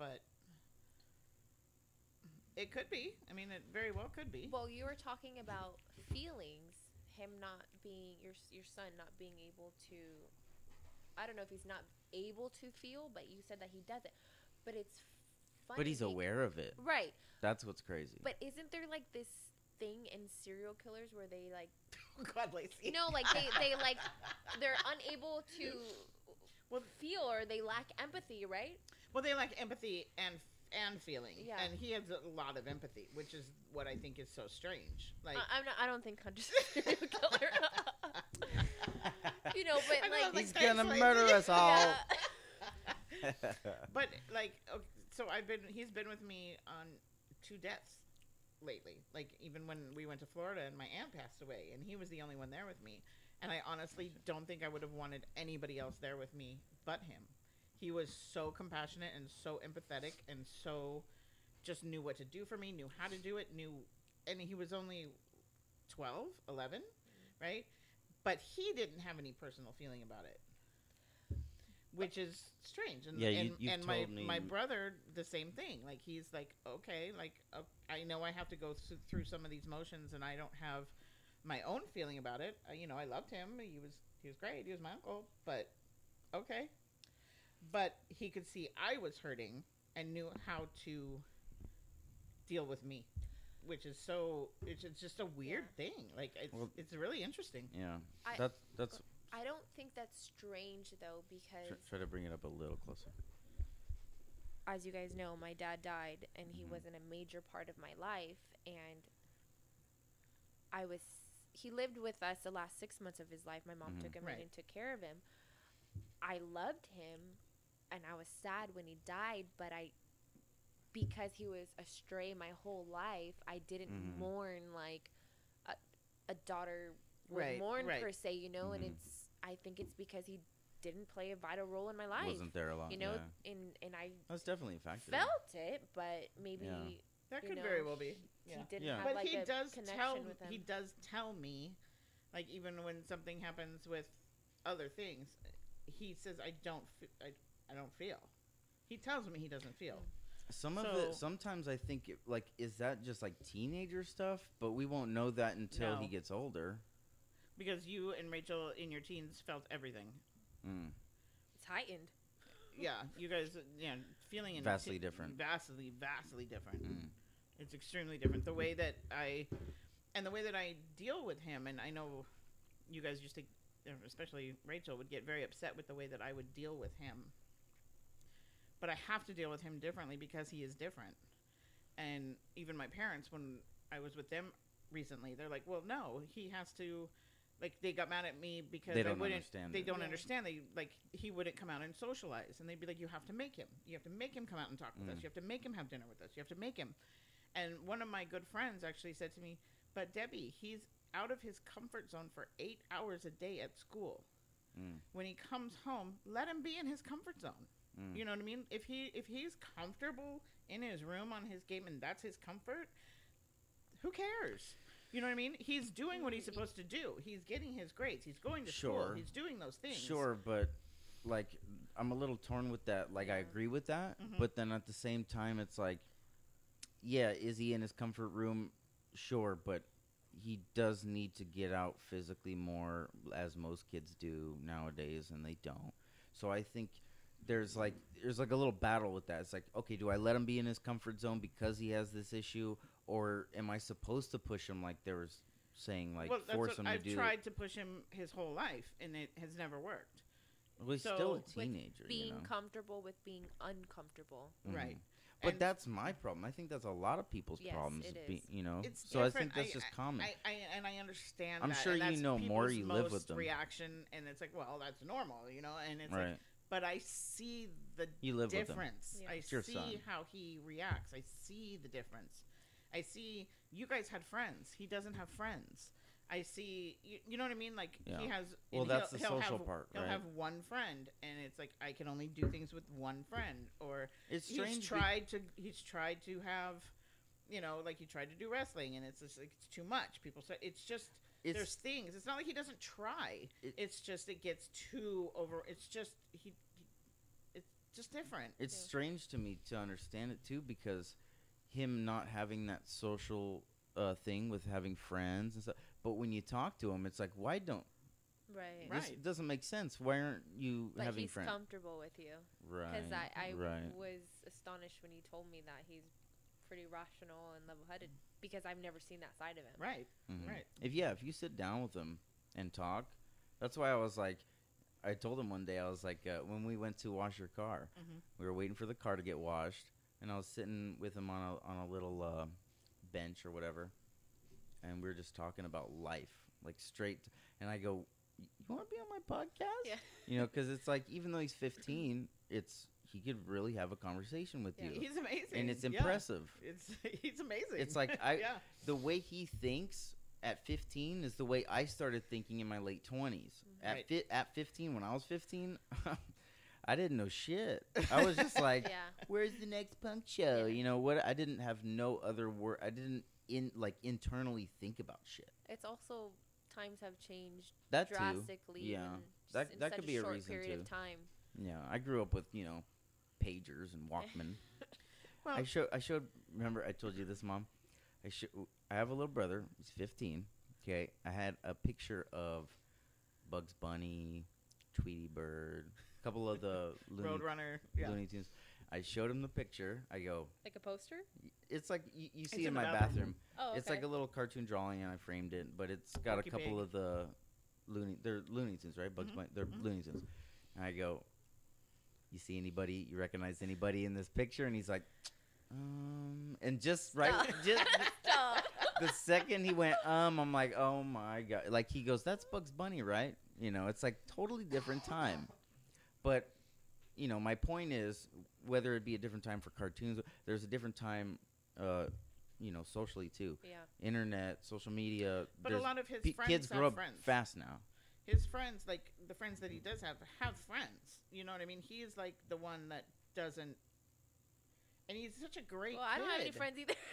but it could be. I mean, it very well could be. Well, you were talking about feelings. Him not being your your son not being able to. I don't know if he's not able to feel, but you said that he doesn't. But it's funny. But he's aware of it. Right. That's what's crazy. But isn't there like this thing in serial killers where they like oh, God, Lacey. you know like they, they like they're unable to Well- feel or they lack empathy, right? Well, they lack empathy and and feeling. Yeah. And he has a lot of empathy, which is what I think is so strange. Like, I, I'm not, I don't think Hunter's a serial killer. you know, but I know, like, I'm like, He's gonna Lacey. murder us all. yeah. but like, okay, so I've been. He's been with me on two deaths lately. Like even when we went to Florida and my aunt passed away, and he was the only one there with me. And I honestly don't think I would have wanted anybody else there with me but him. He was so compassionate and so empathetic and so just knew what to do for me, knew how to do it, knew and he was only 12, 11, right? But he didn't have any personal feeling about it. Which is strange, and Yeah, you- and, you've and my me- my brother the same thing. Like he's like, okay, like uh, I know I have to go th- through some of these motions, and I don't have my own feeling about it. Uh, you know, I loved him. He was he was great. He was my uncle, but okay. But he could see I was hurting and knew how to deal with me, which is so it's, it's just a weird thing. Like it's Well- it's really interesting. yeah. I- That's that's. I don't think that's strange though, because Try, try to bring it up a little closer. as you guys know, my dad died, and he Mhm. wasn't a major part of my life, and I was. He lived with us the last six months of his life. My mom Mhm. took him Right. in and took care of him. I loved him, and I was sad when he died, but I, because he was astray my whole life, I didn't Mhm. mourn like a, a daughter would Right, mourn right. per se, you know. And Mhm. it's. I think it's because he didn't play a vital role in my life. Wasn't there a lot? you know, yeah. and and I That's definitely a factor. felt it, but maybe Yeah. That could know, very well be. he Yeah. didn't Yeah. have but like he a does connection tell with him. he does tell me like even when something happens with other things he says i don't fe- I, I don't feel he tells me he doesn't feel Some of it. Sometimes I think it, like is that just like teenager stuff, but we won't know that until he gets older. because you and rachel in your teens felt everything Mm. it's heightened. yeah you guys yeah feeling in Vastly different. vastly vastly different Mm. it's extremely different the way that i and the way that i deal with him and i know you guys used to especially rachel would get very upset with the way that i would deal with him but i have to deal with him differently because he is different. And even my parents when i was with them recently they're like well no he has to like they got mad at me because They don't wouldn't understand they it. don't Yeah. understand. They like he wouldn't come out and socialize. And they'd be like you have to make him. You have to make him come out and talk with us. Mm. you have to make him have dinner with us. You have to make him. And one of my good friends actually said to me but debbie he's out of his comfort zone for eight hours a day at school. Mm. when he comes home let him be in his comfort zone Mm. you know what i mean if he if he's comfortable in his room on his game and that's his comfort who cares you know what i mean he's doing what he's supposed to do he's getting his grades he's going to school he's doing those things Sure, but like I'm a little torn with that. Like I agree with that, Mhm. but then at the same time, it's like, yeah, is he in his comfort room? Sure, but he does need to get out physically more, as most kids do nowadays, and they don't. So I think there's like there's like a little battle with that. It's like, okay, do I let him be in his comfort zone because he has this issue, or am I supposed to push him like there was saying like well, that's force what him I've to do? tried to push him his whole life, and it has never worked. Well, he's still So- a With teenager, Being you know? comfortable with being uncomfortable. Mhm. Right. But And- that's my problem. I think that's a lot of people's Yes, problems. it be- is. you know, It's so I think that's just common. I, I and I understand. I'm that, sure and you that's know more, you live with most them. Reaction, and it's like, well, that's normal, you know. And it's right? like, but I see the you live with them. difference. Yeah. I It's see son. how he reacts. I see the difference. I see you guys had friends. He doesn't have friends. I see. You, you know what I mean? Like he has. Well, that's he'll- the he'll social have, part, He'll right? have one friend, and it's like I can only do things with one friend. Or It's he's strange. be- tried to. He's tried to have. You know, like he tried to do wrestling, and it's just like it's too much. People say it's just there's things. It's not like he doesn't try. It- it's just it gets too over. It's just he. he it's just different. It's Yeah. strange to me to understand it too because him not having that social uh, thing with having friends and stuff. But when you talk to him, it's like, why don't Right. Right. this doesn't make sense? Why aren't you But having he's friends? comfortable with you. right. Because I, I right. was astonished when he told me that he's pretty rational and level headed because I've never seen that side of him. Right. Mhm. Right. If yeah, if you sit down with him and talk, that's why I was like, I told him one day I was like, uh, when we went to wash your car, Mhm. we were waiting for the car to get washed, and I was sitting with him on a on a little uh, bench or whatever, and we were just talking about life, like straight. And I go, "You want to be on my podcast?" Yeah. You know, because it's like even though he's 15, it's he could really have a conversation with Yeah. you, He's amazing. and it's Yeah. impressive. It's he's amazing. It's like I- yeah. the way he thinks at 15 is the way I started thinking in my late 20s. Mm-hmm. At Right. fi- at 15, when I was 15, I didn't know shit. I was just like, Yeah. "Where's the next punk show?" Yeah. You know what? I didn't have no other word. I didn't in like internally think about shit. It's also times have changed That too. drastically. yeah. in That- in that such could be a short reason, period too. of time. Yeah, I grew up with you know pagers and Walkman. Well, I showed. I showed. Remember, I told you this, mom. I show. I have a little brother. He's 15. Okay, I had a picture of Bugs Bunny, Tweety Bird, a couple of the Looney, Roadrunner. Yeah. Looney Tunes. I showed him the picture. I go, Like a poster? it's like you, you see in in my bathroom. bathroom. Oh, okay. It's like a little cartoon drawing, and I framed it. But it's got Porky a couple Pig. of the Looney. They're Looney Tunes, right? Bugs Mhm, Bunny. They're mhm. Looney Tunes. And I go, you see anybody? You recognize anybody in this picture? And he's like, um, and just right, Stop. just Stop. the second he went, um, I'm like, oh my god! Like he goes, that's Bugs Bunny, right? You know, it's like totally different time. But you know, my point is, whether it be a different time for cartoons, there's a different time, uh, you know, socially too. yeah. Internet, social media. But a lot of his pe- friends kids grow up friends. fast now. His friends, like the friends that he does have, have friends. You know what I mean? He is like the one that doesn't. And he's such a great. Well, I don't have any kid. friends either.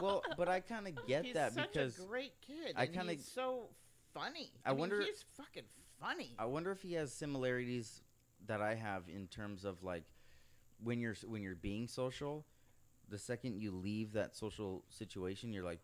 Well, but I kind of get he's that such because a great kid. I kinda- he's so funny. I I, mean, wonder- He's fucking funny. I wonder if he has similarities that I have in terms of like when you're when you're being social, the second you leave that social situation, you're like,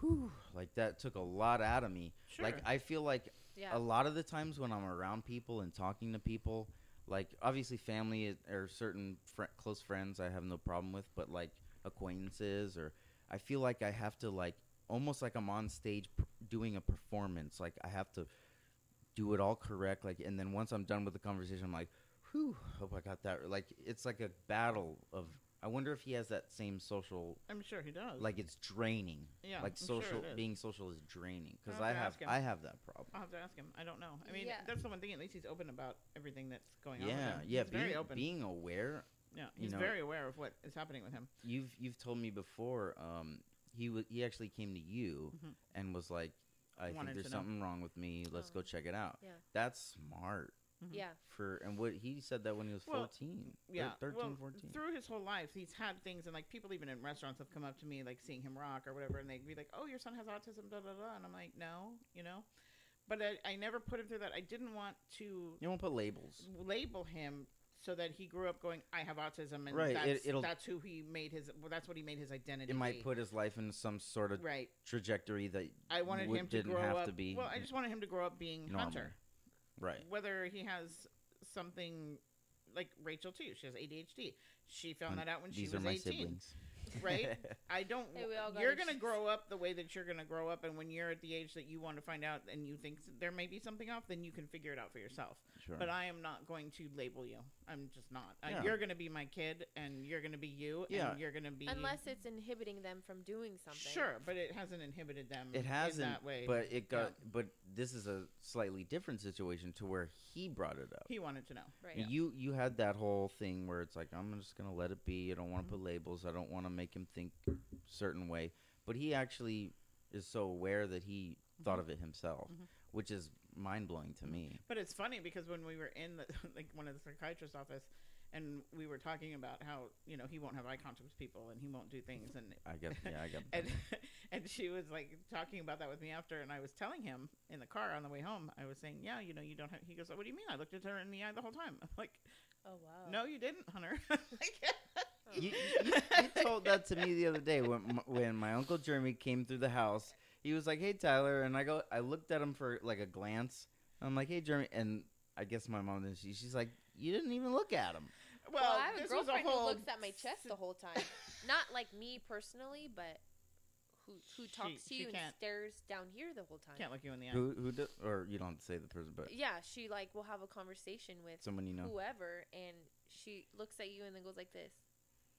whew, like that took a lot out of me. sure. Like I feel like yeah. a lot of the times when I'm around people and talking to people, like obviously family or certain fr- close friends I have no problem with, but like acquaintances or I feel like I have to like almost like I'm on stage p- doing a performance. Like I have to do it all correct. Like and then once I'm done with the conversation, I'm like, whew, hope I got that. Like it's like a battle of. I wonder if he has that same social. I'm sure he does. Like it's draining. yeah, like I'm sure social it is. being social is draining because I'll have to have ask him. I have that problem. I'll have to ask him. I don't know. I mean, Yeah. that's the one thing. At least he's open about everything that's going on. with Yeah, him. yeah. He's very Being, open. being aware. yeah, you he's know- very aware of what is happening with him. You've you've told me before. Um, he was he actually came to you Mhm. and was like, I Wanted think there's something wrong with me. Let's go Oh. check it out. Yeah. That's smart Mhm. Yeah. for and what he said that when he was Well, 14, Yeah, 13, well, 14. through his whole life, he's had things, and like people even in restaurants have come up to me, like seeing him rock or whatever, and they'd be like, "Oh, your son has autism," blah blah blah, and I'm like, "No, you know," but I, I never put him through that. I didn't want to You won't put labels. label him so that he grew up going, "I have autism," and Right, it- that's, it'll- that's who he made his. Well, that's what he made his identity. It might be. put his life in some sort of right. trajectory that I wanted would- him to didn't grow have up. to be well, I just wanted him to grow up being normal. Hunter. Right. Whether he has something like Rachel too, she has ADHD. She found that out when she was are my 18. siblings. Right? I don't. Hey, we all you're gonna grow up the way that you're gonna grow up, and when you're at the age that you want to find out, and you think there may be something off, then you can figure it out for yourself. Sure. But I am not going to label you. I'm just not. Uh, you're gonna be my kid, and you're gonna be you, Yeah. and you're gonna be Unless it's inhibiting them from doing something. Sure, but it hasn't inhibited them. it hasn't, that way. but it got. Yeah. But this is a slightly different situation to where he brought it up. he wanted to know. Right. Yeah. You you had that whole thing where it's like I'm just gonna let it be. I don't want to Mhm. put labels. I don't want to make him think certain way. But he actually is so aware that he thought of it himself, Mhm. which is mind blowing to me. But it's funny because when we were in the like one of the psychiatrist's office, and we were talking about how you know he won't have eye contact with people and he won't do things, and I guess yeah I got and and she was like talking about that with me after, and I was telling him in the car on the way home. I was saying, yeah, you know, you don't have. He goes, what do you mean? I looked at her in the eye the whole time. I'm like, Oh wow. No, you didn't, Hunter. Like, You, you, you told that to me the other day when when my uncle Jeremy came through the house. He was like, "Hey, Tyler," and I go, I looked at him for like a glance. I'm like, "Hey, Jeremy," and I guess my mom didn't. She, she's like, "You didn't even look at him." well, Well, I have a this was girlfriend whole who looks at my chest the whole time. Not like me personally, but who who She- talks to you and stares down here the whole time. Can't look you in the eye. Who who do, or you don't have to say the person, but Yeah, she like will have a conversation with someone you know. whoever, and she looks at you and then goes like this,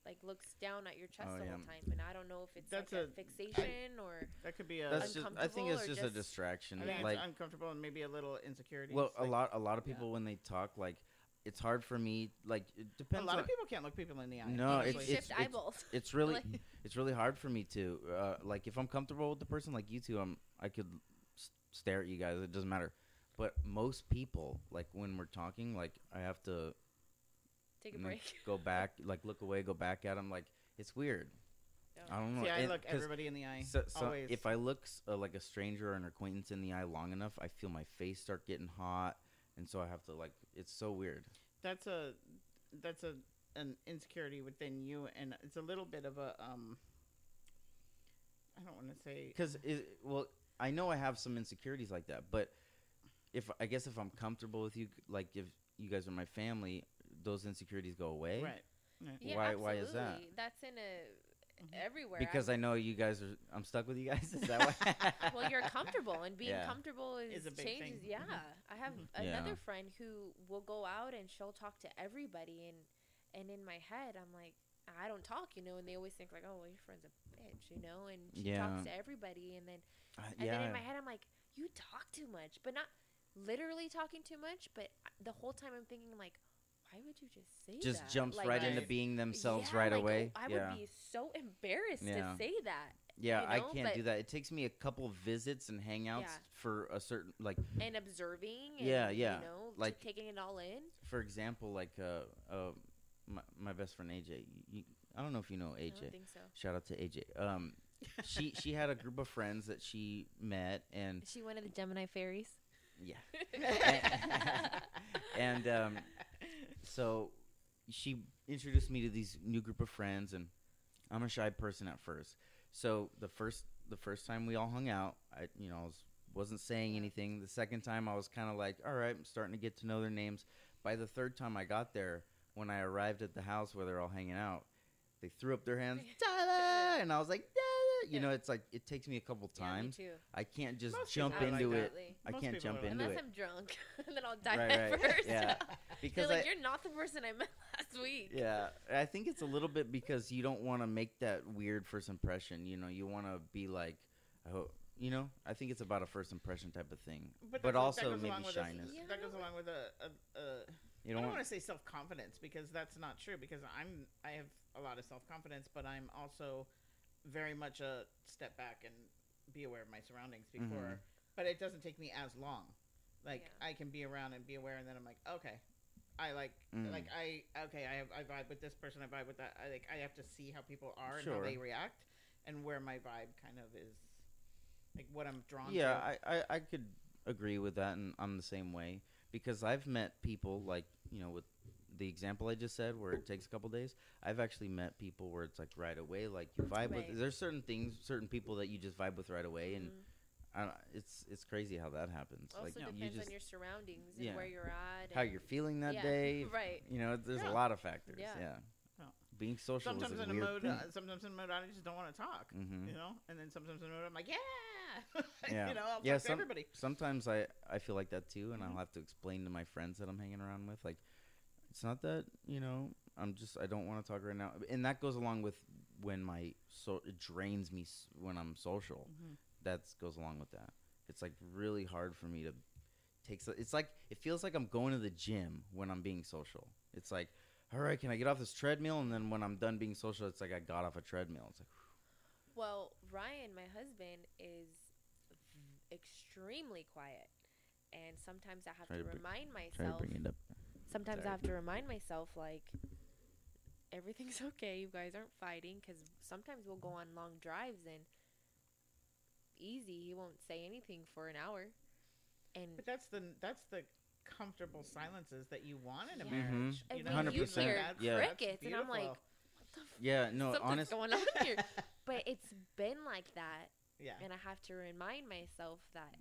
like looks down at your chest Oh, the yeah. whole time. And I don't know if it's That's like a, a- fixation or That could be a. That's just. I think uncomfortable it's or just, a distraction. I think like, it's uncomfortable and maybe a little insecurity. well, It's a lot, a lot of yeah. people when they talk, like, it's hard for me. Like, it depends. A lot on, of people can't look people in the eye. No, you it's- shift it's- eyeballs. it's really Like- it's really hard for me to uh, like if I'm comfortable with the person like you two I'm I could s- stare at you guys it doesn't matter but most people like when we're talking like I have to Take a and then break. go back like look away go back at them like it's weird I don't know See, I and- look 'cause everybody in the eye. so, so always. if I look uh, like a stranger or an acquaintance in the eye long enough I feel my face start getting hot and so I have to like it's so weird that's a that's a an insecurity within you, and it's a little bit of a um. I don't want to say because well i know i have some insecurities like that but if i guess if i'm comfortable with you like if you guys are my family those insecurities go away right. right. Yeah, Why- why is that? absolutely. That's in a Mhm. everywhere. because i know you guys are i'm stuck with you guys is that why well, you're comfortable, and being Yeah. comfortable is, Is a big changes. thing. Yeah, Mhm. I have Mhm. another Yeah. friend who will go out and she'll talk to everybody, and and in my head, I'm like, I don't talk, you know, and they always think like, oh, well, your friend's a bitch, you know, and she Yeah. talks to everybody, and then Uh, and yeah then in my head, I'm like, you talk too much, but not literally talking too much, but the whole time I'm thinking like, why would you just say just that? jumps Like, right Right. into being themselves yeah, right like, away I yeah would be so embarrassed Yeah. to say that. yeah you i can't but- do that it takes me a couple visits and hangouts Yeah. for a certain like and observing and, Yeah, yeah. you know Like- like taking it all in for example like uh uh my, my best friend aj you, i don't know if you know i aj don't think so shout out to aj um she she had a group of friends that she met and is she one of the gemini fairies yeah and um, so she introduced me to these new group of friends and i'm a shy person at first so the first the first time we all hung out i you know I was wasn't saying anything the second time i was kind of like all right i'm starting to get to know their names by the third time i got there when i arrived at the house where they're all hanging out they threw up their hands Tyler! and i was like! You Yeah. know it's like it takes me a couple Yeah, me times too. i can't just Most jump people are like into it Absolutely. i can't jump into unless it i'm drunk and then i'll die Right, at right, first yeah. They're because like I, you're not the person i met last week Yeah, I think it's a little bit because you don't want to make that weird first impression. You know, you want to be like, I hope you know, I think it's about a first impression type of thing. But that's- also that goes maybe along with a- shyness. Yeah, that goes along with a, a, a You I don't don't want. want to say self confidence because that's not true. Because I'm I have a lot of self confidence, but I'm also very much a step back and be aware of my surroundings before. Mhm. But it doesn't take me as long. Like Yeah. I can be around and be aware, and then I'm like, okay, I like Mm. like I okay I have I vibe with this person, I vibe with that. I like I have to see how people are and how they react, and where my vibe kind of is, like what I'm drawn Yeah, to. I, I I could agree with that, and I'm the same way because I've met people like you know with the example I just said where it takes a couple days. I've actually met people where it's like right away, like you vibe Right. with. There's certain things, certain people that you just vibe with right away, and Mhm. I don't, it's it's crazy how that happens. also like you depends just on your surroundings and yeah. where you're at how you're feeling that yeah, day. right You know, there's Yeah. a lot of factors. Yeah. Yeah. Yeah. Being social sometimes is a in a weird mode, thing. uh, sometimes in a mode I just don't want to talk. hmm You know, and then sometimes in a mode I'm like, yeah, Yeah. you know, I'll Yeah, talk to some- everybody. Sometimes I I feel like that too, and Mhm. I'll have to explain to my friends that I'm hanging around with, like, it's not that you know I'm just I don't want to talk right now, and that goes along with when my so it drains me s- when I'm social. Mm-hmm. That goes along with that. It's like really hard for me to take. So, it's like it feels like I'm going to the gym when I'm being social. It's like, all right, can I get off this treadmill? And then when I'm done being social, it's like I got off a treadmill. It's like, Well, Ryan, my husband, is extremely quiet, and sometimes I have Try to to br- remind try to myself. Bring it up. Sometimes Sorry. I have to remind myself like everything's okay. You guys aren't fighting because sometimes we'll go on long drives and easy. He won't say anything for an hour, and But that's the that's the comfortable silences that you want in a Yeah. marriage. And You know, 100%, hear yeah. crickets, and I'm like, what the f- Yeah, no, something's honest. going on here. But it's been like that, yeah, and I have to remind myself that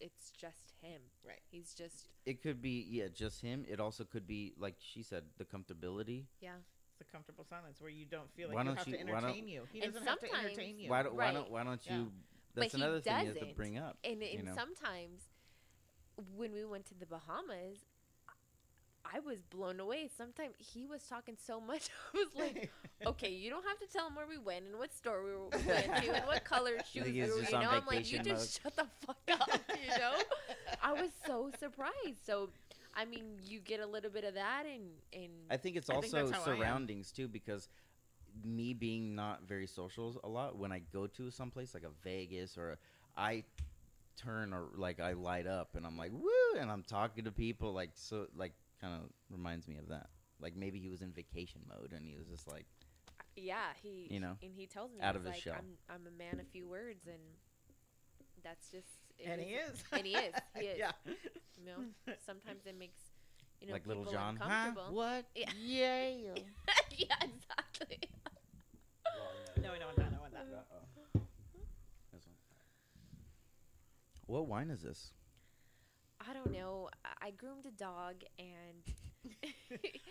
it's it's just him. Right. He's just It could be yeah, just him. It also could be like she said, the comfortability. yeah. it's a comfortable silence where you don't feel like Why you don't have you- to why don't- entertain you. He doesn't have to entertain you. Why don't why Right. don't why don't Yeah. you? That's but another he thing doesn't. you have to bring up. And, you know? sometimes when we went to the Bahamas, I was blown away. Sometimes he was talking so much. I was like, okay, you don't have to tell him where we went and what store we were- went to and what color shoes think we were. You know, I'm like, you just shut the fuck up. You know, I was so surprised. So, I mean, you get a little bit of that, and and I think it's think also that's how I am. surroundings too, because me being not very social a lot, when I go to someplace like a Vegas or a, I turn or like I light up and I'm like woo, and I'm talking to people like so like kind of reminds me of that. Like maybe he was in vacation mode and he was just like yeah, he You know, and he tells me out of his like, shell. I'm I'm a man of few words, and that's just and he is. and he is. He is. yeah. You know, sometimes it makes you know like little John. Huh? uncomfortable. What? Yeah. Yeah. yeah, exactly. No, we don't want that. No, want that. This one. What wine is this? I don't know. I- I groomed a dog and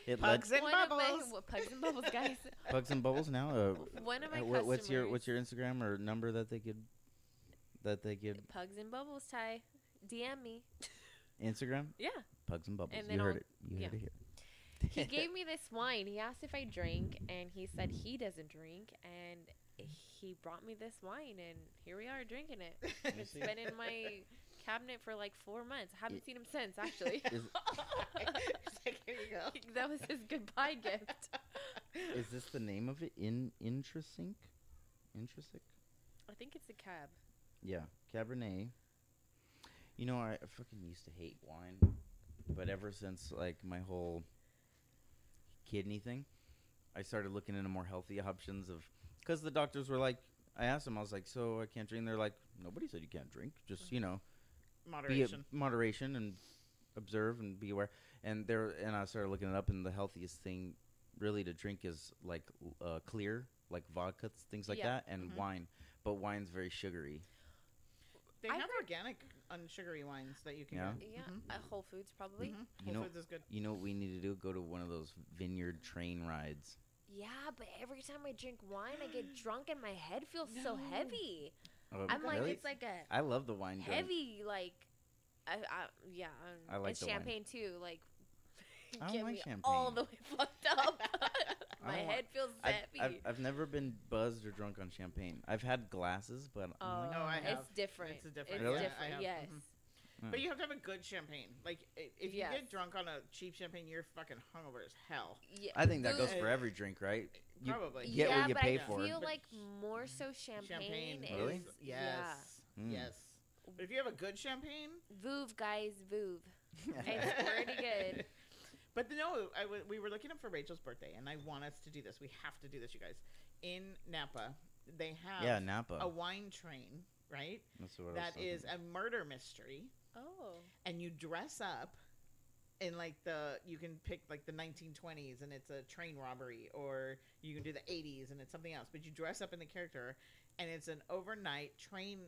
It Pugs and one of my bubbles. what, pugs and bubbles, guys. Pugs N Bubbles now. Uh, One of my uh, what, what's your what's your Instagram or number that they could that they could pugs and bubbles? Ty, DM me. Instagram? Yeah, Pugs N Bubbles. And you heard I'll- it. You yeah. heard it here. he gave me this wine. He asked if I drank, and he said he doesn't drink, and he brought me this wine, and here we are drinking it. It's see. been in my cabinet for like four months. I haven't seen him since, actually. Is- It's like, here you go. that was his goodbye gift. Is this the name of it? In Intrinsic? Intrinsic? I think it's a cab. Yeah, Cabernet. You know, I, I fucking used to hate wine, but ever since like my whole kidney thing, I started looking into more healthy options of because the doctors were like, I asked them, I was like, so I can't drink. They're like, nobody said you can't drink. Just mm. you know, be Moderation. a, moderation and observe and be aware. And there, and I started looking it up, and the healthiest thing really to drink is like uh, clear, like vodka, things like Yeah. that, and Mhm. wine. But wine's very sugary. They I've organic, unsugary wines that you can Yeah? get. Yeah, Mhm. at Whole Foods probably. Mhm. You Whole know- Foods is good. You know what we need to do? Go to one of those vineyard train rides. Yeah, but every time I drink wine, I get drunk and my head feels so heavy. Oh, I'm like, really? it's like a I love the wine. drink. heavy, like, I, I yeah. um, I like and the wine. champagne too. Like, I don't get like me champagne. all the way fucked up. My head feels I've, heavy. I've, I've never been buzzed or drunk on champagne. I've had glasses, but I'm oh, like, No, I have. it's different. It's a different- Really? different. Yeah, I have. Yes. Mhm. Mm. But you have to have a good champagne. Like if you Yes. get drunk on a cheap champagne, you're fucking hungover as hell. Yeah. I think that goes for every drink, right? You Probably. get yeah, what you but pay I for. feel But like more so champagne, Champagne. is Really? Yes. Mm. Yes. But if you have a good champagne, yeah. Veuve, guys, Veuve. It's pretty good. But no, I w- we were looking up for Rachel's birthday, and I want us to do this. We have to do this, you guys. In Napa, they have yeah, Napa. a wine train, right? That's what I was That is a murder mystery, Oh. and you dress up in like the you can pick like the 1920s, and it's a train robbery, or you can do the 80s, and it's something else. But you dress up in the character, and it's an overnight train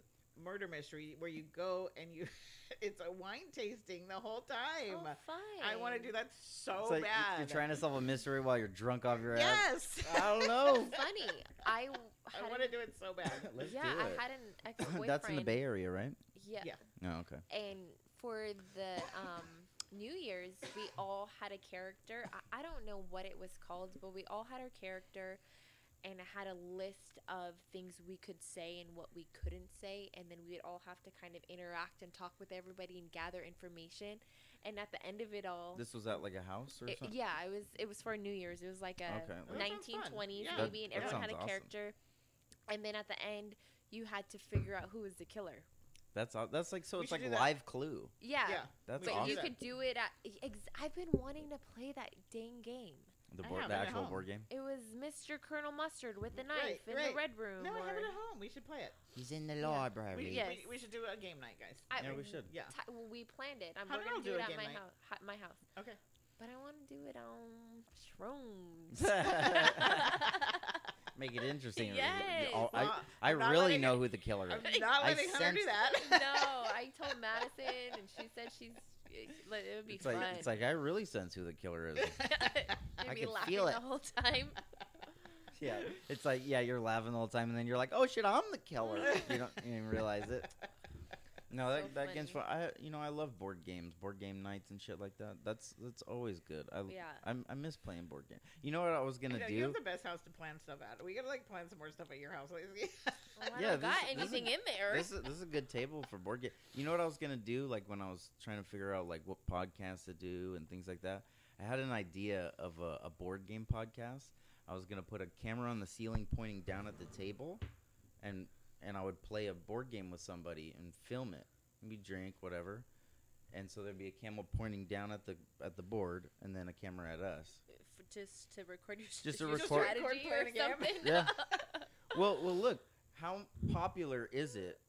murder mystery where you go and you it's a wine tasting the whole time. Oh, fine. I want to do that so like bad. You're trying to solve a mystery while you're drunk off your ass. Yes. I don't know. Funny. I had want to do it so bad. Let's yeah, do I had an ex-boyfriend. That's in the Bay Area, right? Yeah. Yeah. Oh, okay. And for the um, New Year's, we all had a character. I, I don't know what it was called, but we all had our character and had a list of things we could say and what we couldn't say. And then we'd all have to kind of interact and talk with everybody and gather information. And at the end of it all, This was at like a house or it- something. yeah, it was it was for New Year's. It was like a Okay. Well, that sounds fun. 1920s Yeah. maybe, and everyone had a awesome. character. And then at the end, you had to figure out who was the killer. That's all, that's like so. We It's like do that. live Clue. Yeah, Yeah. That's We but can you could do it at. Ex- I've been wanting to play that dang game. The board, the actual board game. It was Mr. Colonel Mustard with the knife Right, in right. the red room. No, I have it at home. We should play it. He's in the Yeah. library. We, Yes. we, we should do a game night, guys. I- Yeah, we should. Yeah. Ti- well, we planned it. I'm How we're did gonna do do it at my night? house. My house. Okay. But I want to do it on shrooms. Make it interesting. Yes. Oh, I, I I'm really letting know who the killer is. I'm not I letting Hunter do that. no, I told Madison, and she said she's. It, like, would be It's fun. like it's like I really sense who the killer is. I can laughing feel it. the whole time. yeah, it's like yeah, you're laughing the whole time, and then you're like, oh shit, I'm the killer. You don't even realize it. No, that So that game's fun. I you know I love board games, board game nights and shit like that. That's that's always good. I Yeah. I'm, I miss playing board game. You know what I was gonna know, do? you have the best house to plan stuff at. We gotta like plan some more stuff at your house, Lacey. Well, I Yeah, don't got this- this is- anything in there. this is this is a good table for board game. You know what I was gonna do? Like when I was trying to figure out like what podcasts to do and things like that. I had an idea of a, a board game podcast. I was gonna put a camera on the ceiling pointing down at the table, and and I would play a board game with somebody and film it. Maybe drink whatever, and so there'd be a camera pointing down at the at the board, and then a camera at us. F- just to record your, Just to record- strategy record or playing a game. something. Yeah. Well, well, look how popular is it?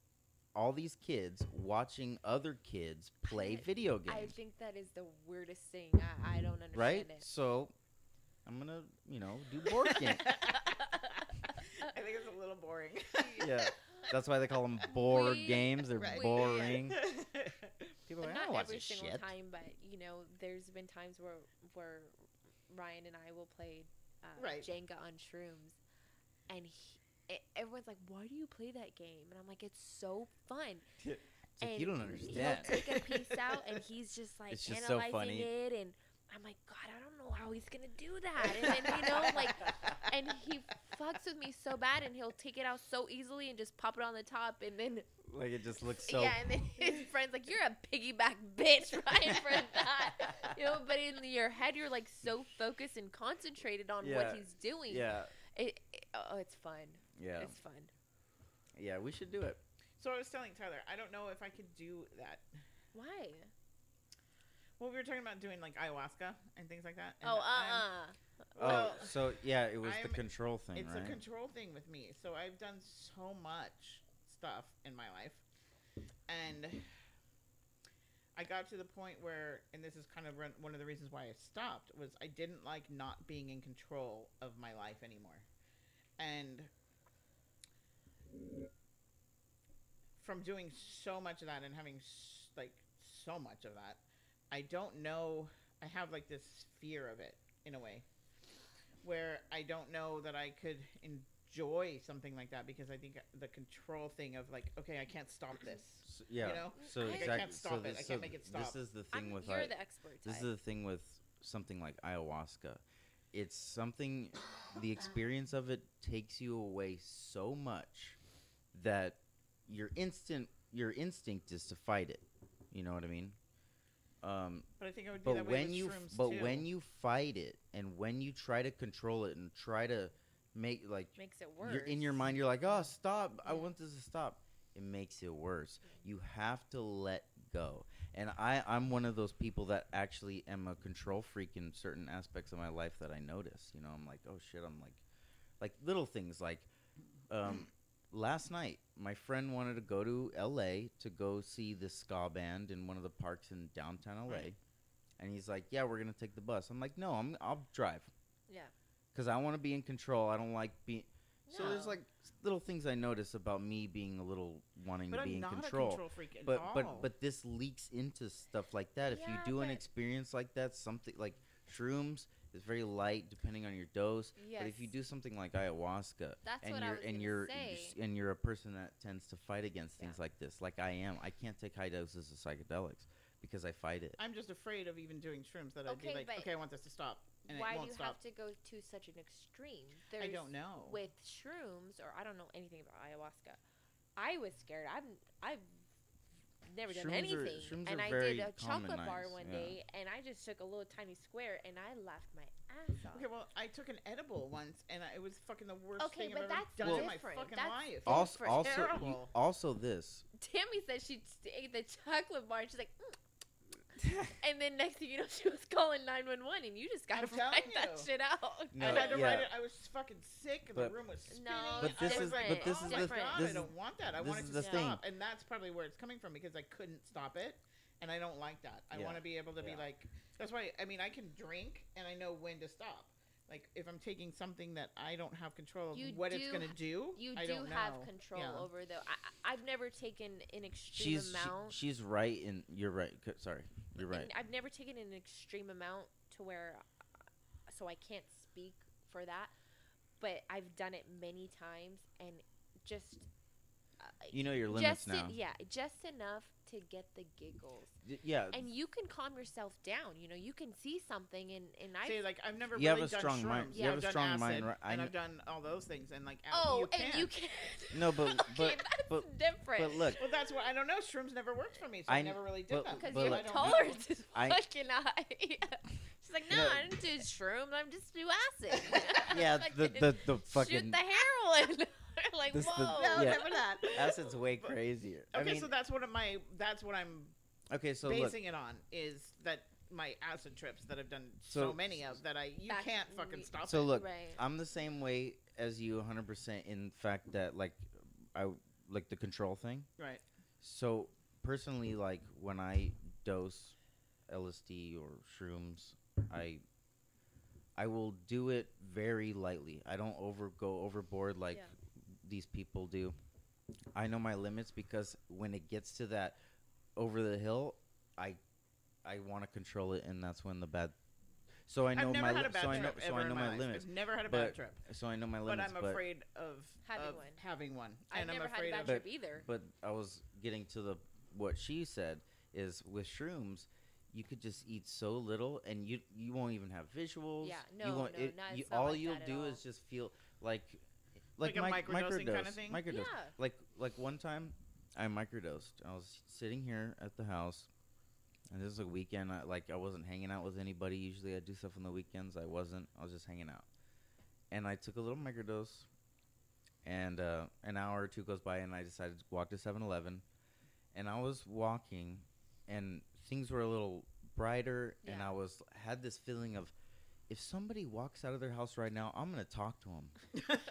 All these kids watching other kids play I- video games. I think that is the weirdest thing. I, I don't understand right? it. So I'm gonna, you know, do board game. I think it's a little boring. yeah, that's why they call them board We- games. They're Right. boring. People are But like, I don't not watch every this single shit. time, but you know, there's been times where where Ryan and I will play uh, Right. Jenga on shrooms, and he, e- everyone's like, "Why do you play that game?" And I'm like, "It's so fun." It's like, and you don't understand. He'll take a piece out, and he's just like It's just so analyzing funny. it, and I'm like, God, I don't know how he's gonna do that. And then you know, like, and he fucks with me so bad, and he'll take it out so easily and just pop it on the top, and then like it just looks so. yeah, and then his friend's like, "You're a piggyback bitch, Ryan, for that." You know, but in your head, you're like so focused and concentrated on Yeah. what he's doing. yeah, It, it- oh, it's fun. yeah, It's fun. yeah. We should do it. so I was telling Tyler, I don't know if I could do that. Why? Well, we were talking about doing like ayahuasca and things like that. and Oh, uh, I'm- uh Oh, Well, so yeah, it was the I'm- control thing, It's right? a control thing with me. So I've done so much stuff in my life. And I got to the point where, and this is kind of one of the reasons why I stopped, was I didn't like not being in control of my life anymore. And from doing so much of that and having s- like so much of that, I don't know. I have like this fear of it in a way where I don't know that I could enjoy something like that because I think the control thing of like, okay, I can't stop this. So, yeah. You know? So I- I can't stop so it. this, I can't so make it stop. This is the thing I'm, with you're I- the expert. This is the thing with something like ayahuasca. It's something the experience of it takes you away so much that your instant your instinct is to fight it. You know what I mean? Um, But I think I would be but that way when with you shrooms but too. when you fight it and when you try to control it and try to make like makes it worse. you're in your mind you're like oh stop. I want this to stop. It makes it worse. You have to let go. And i i'm one of those people that actually am a control freak in certain aspects of my life that i notice you know? I'm like oh shit. I'm like like little things like um last night my friend wanted to go to la to go see the ska band in one of the parks in downtown la Right. and he's like yeah we're gonna take the bus i'm like no i'm i'll drive Yeah. because I want to be in control. I don't like being. So there's like little things I notice about me being a little wanting but to I'm be in not control. a control but all. but but this leaks into stuff like that. If you do an experience like that, something like shrooms is very light depending on your dose. Yes. But if you do something like ayahuasca That's and what I you're was and gonna you're and you're a person that tends to fight against things Yeah. like this, like I am, I can't take high doses of psychedelics because I fight it. I'm just afraid of even doing shrooms that I'd Okay, be like, but okay, I want this to stop, and Why it do won't you stop. have to go to such an extreme? There's, I don't know. With shrooms, or I don't know anything about ayahuasca. I was scared. I've I've never done Shrooms are- anything, shrooms and are I very did a chocolate bar one yeah. day, and I just took a little tiny square, and I laughed my ass off. Okay, well, I took an edible once, and I, it was fucking the worst Okay, thing I've but ever that's done in my different. fucking That's life. different. Also, also, you, terrible. also this. Tammy said she ate the chocolate bar, and she's like, "Mm, and then next thing you know, she was calling nine one one, and you just gotta I'm telling write that shit out. No, I had to yeah. write it. I was fucking sick, and But- the room was spinning. No, But this I was is- like, but this oh is my the- God, this I don't want that. I this want it is to stop, thing. and that's probably where it's coming from because I couldn't stop it, and I don't like that. I Yeah. want to be able to Yeah. be like. That's why I mean I can drink, and I know when to stop. Like if I'm taking something that I don't have control of You what it's gonna do, You I do don't have know. control Yeah. over though. I, I- I've never taken an extreme she's she- amount. she's right, and you're right. Sorry, you're right. and I've never taken an extreme amount to where, so I can't speak for that. But I've done it many times, and just uh, You know your limits just now. en- yeah, just enough to get the giggles. D- yeah, And you can calm yourself down. You know, you can see something, and and I say like I've never You have really a done strong shrooms. mind- you have I've a done strong acid, mind, right? I and kn- I've done all those things, and like oh, you and can. you can. No, but- okay, but- that's but- different. but look, Well, that's what I don't know. Shrooms never worked for me, so I, I never really did but- them. Because but your like- I don't tolerance is I- fucking high. She's like, no, You know- I didn't do shrooms. I'm just do acid. yeah, the the the shoot fucking the heroin. like, This the- No, Yeah. never that. acid's way But- crazier. Okay, I mean, so that's what my that's what I'm okay, so look, basing it on is that my acid trips that I've done so, So- many of that I you can't fucking stop. so it. look, Right. I'm the same way as you 100% in fact that like I like the control thing. right. So personally, like when I dose LSD or shrooms, I I will do it very lightly. I don't over go overboard like Yeah. These people do. I know my limits because when it gets to that over the hill, I I want to control it, and that's when the bad. So I know my had li- so I know so I know my my limits. I've never had a but bad trip, So I know my limits. but. I'm afraid of Having of one. having one, I've and I'm never had a afraid bad of. But- trip either. But I was getting to the what she said is with shrooms, you could just eat so little, and you you won't even have visuals. Yeah, you no, won't, no, it, not- you, it's not all like you'll that at do all. is just feel like Like like, a mic- microdosing kinda thing? microdose. Yeah. Like like one time, I microdosed. I was sitting here at the house, and this was a weekend. I, like I wasn't hanging out with anybody. Usually I do stuff on the weekends. I wasn't. I was just hanging out, and I took a little microdose. And uh, an hour or two goes by, and I decided to walk to 7-Eleven. And I was walking, and things were a little brighter, and I was had this feeling of, if somebody walks out of their house right now, I'm gonna talk to them.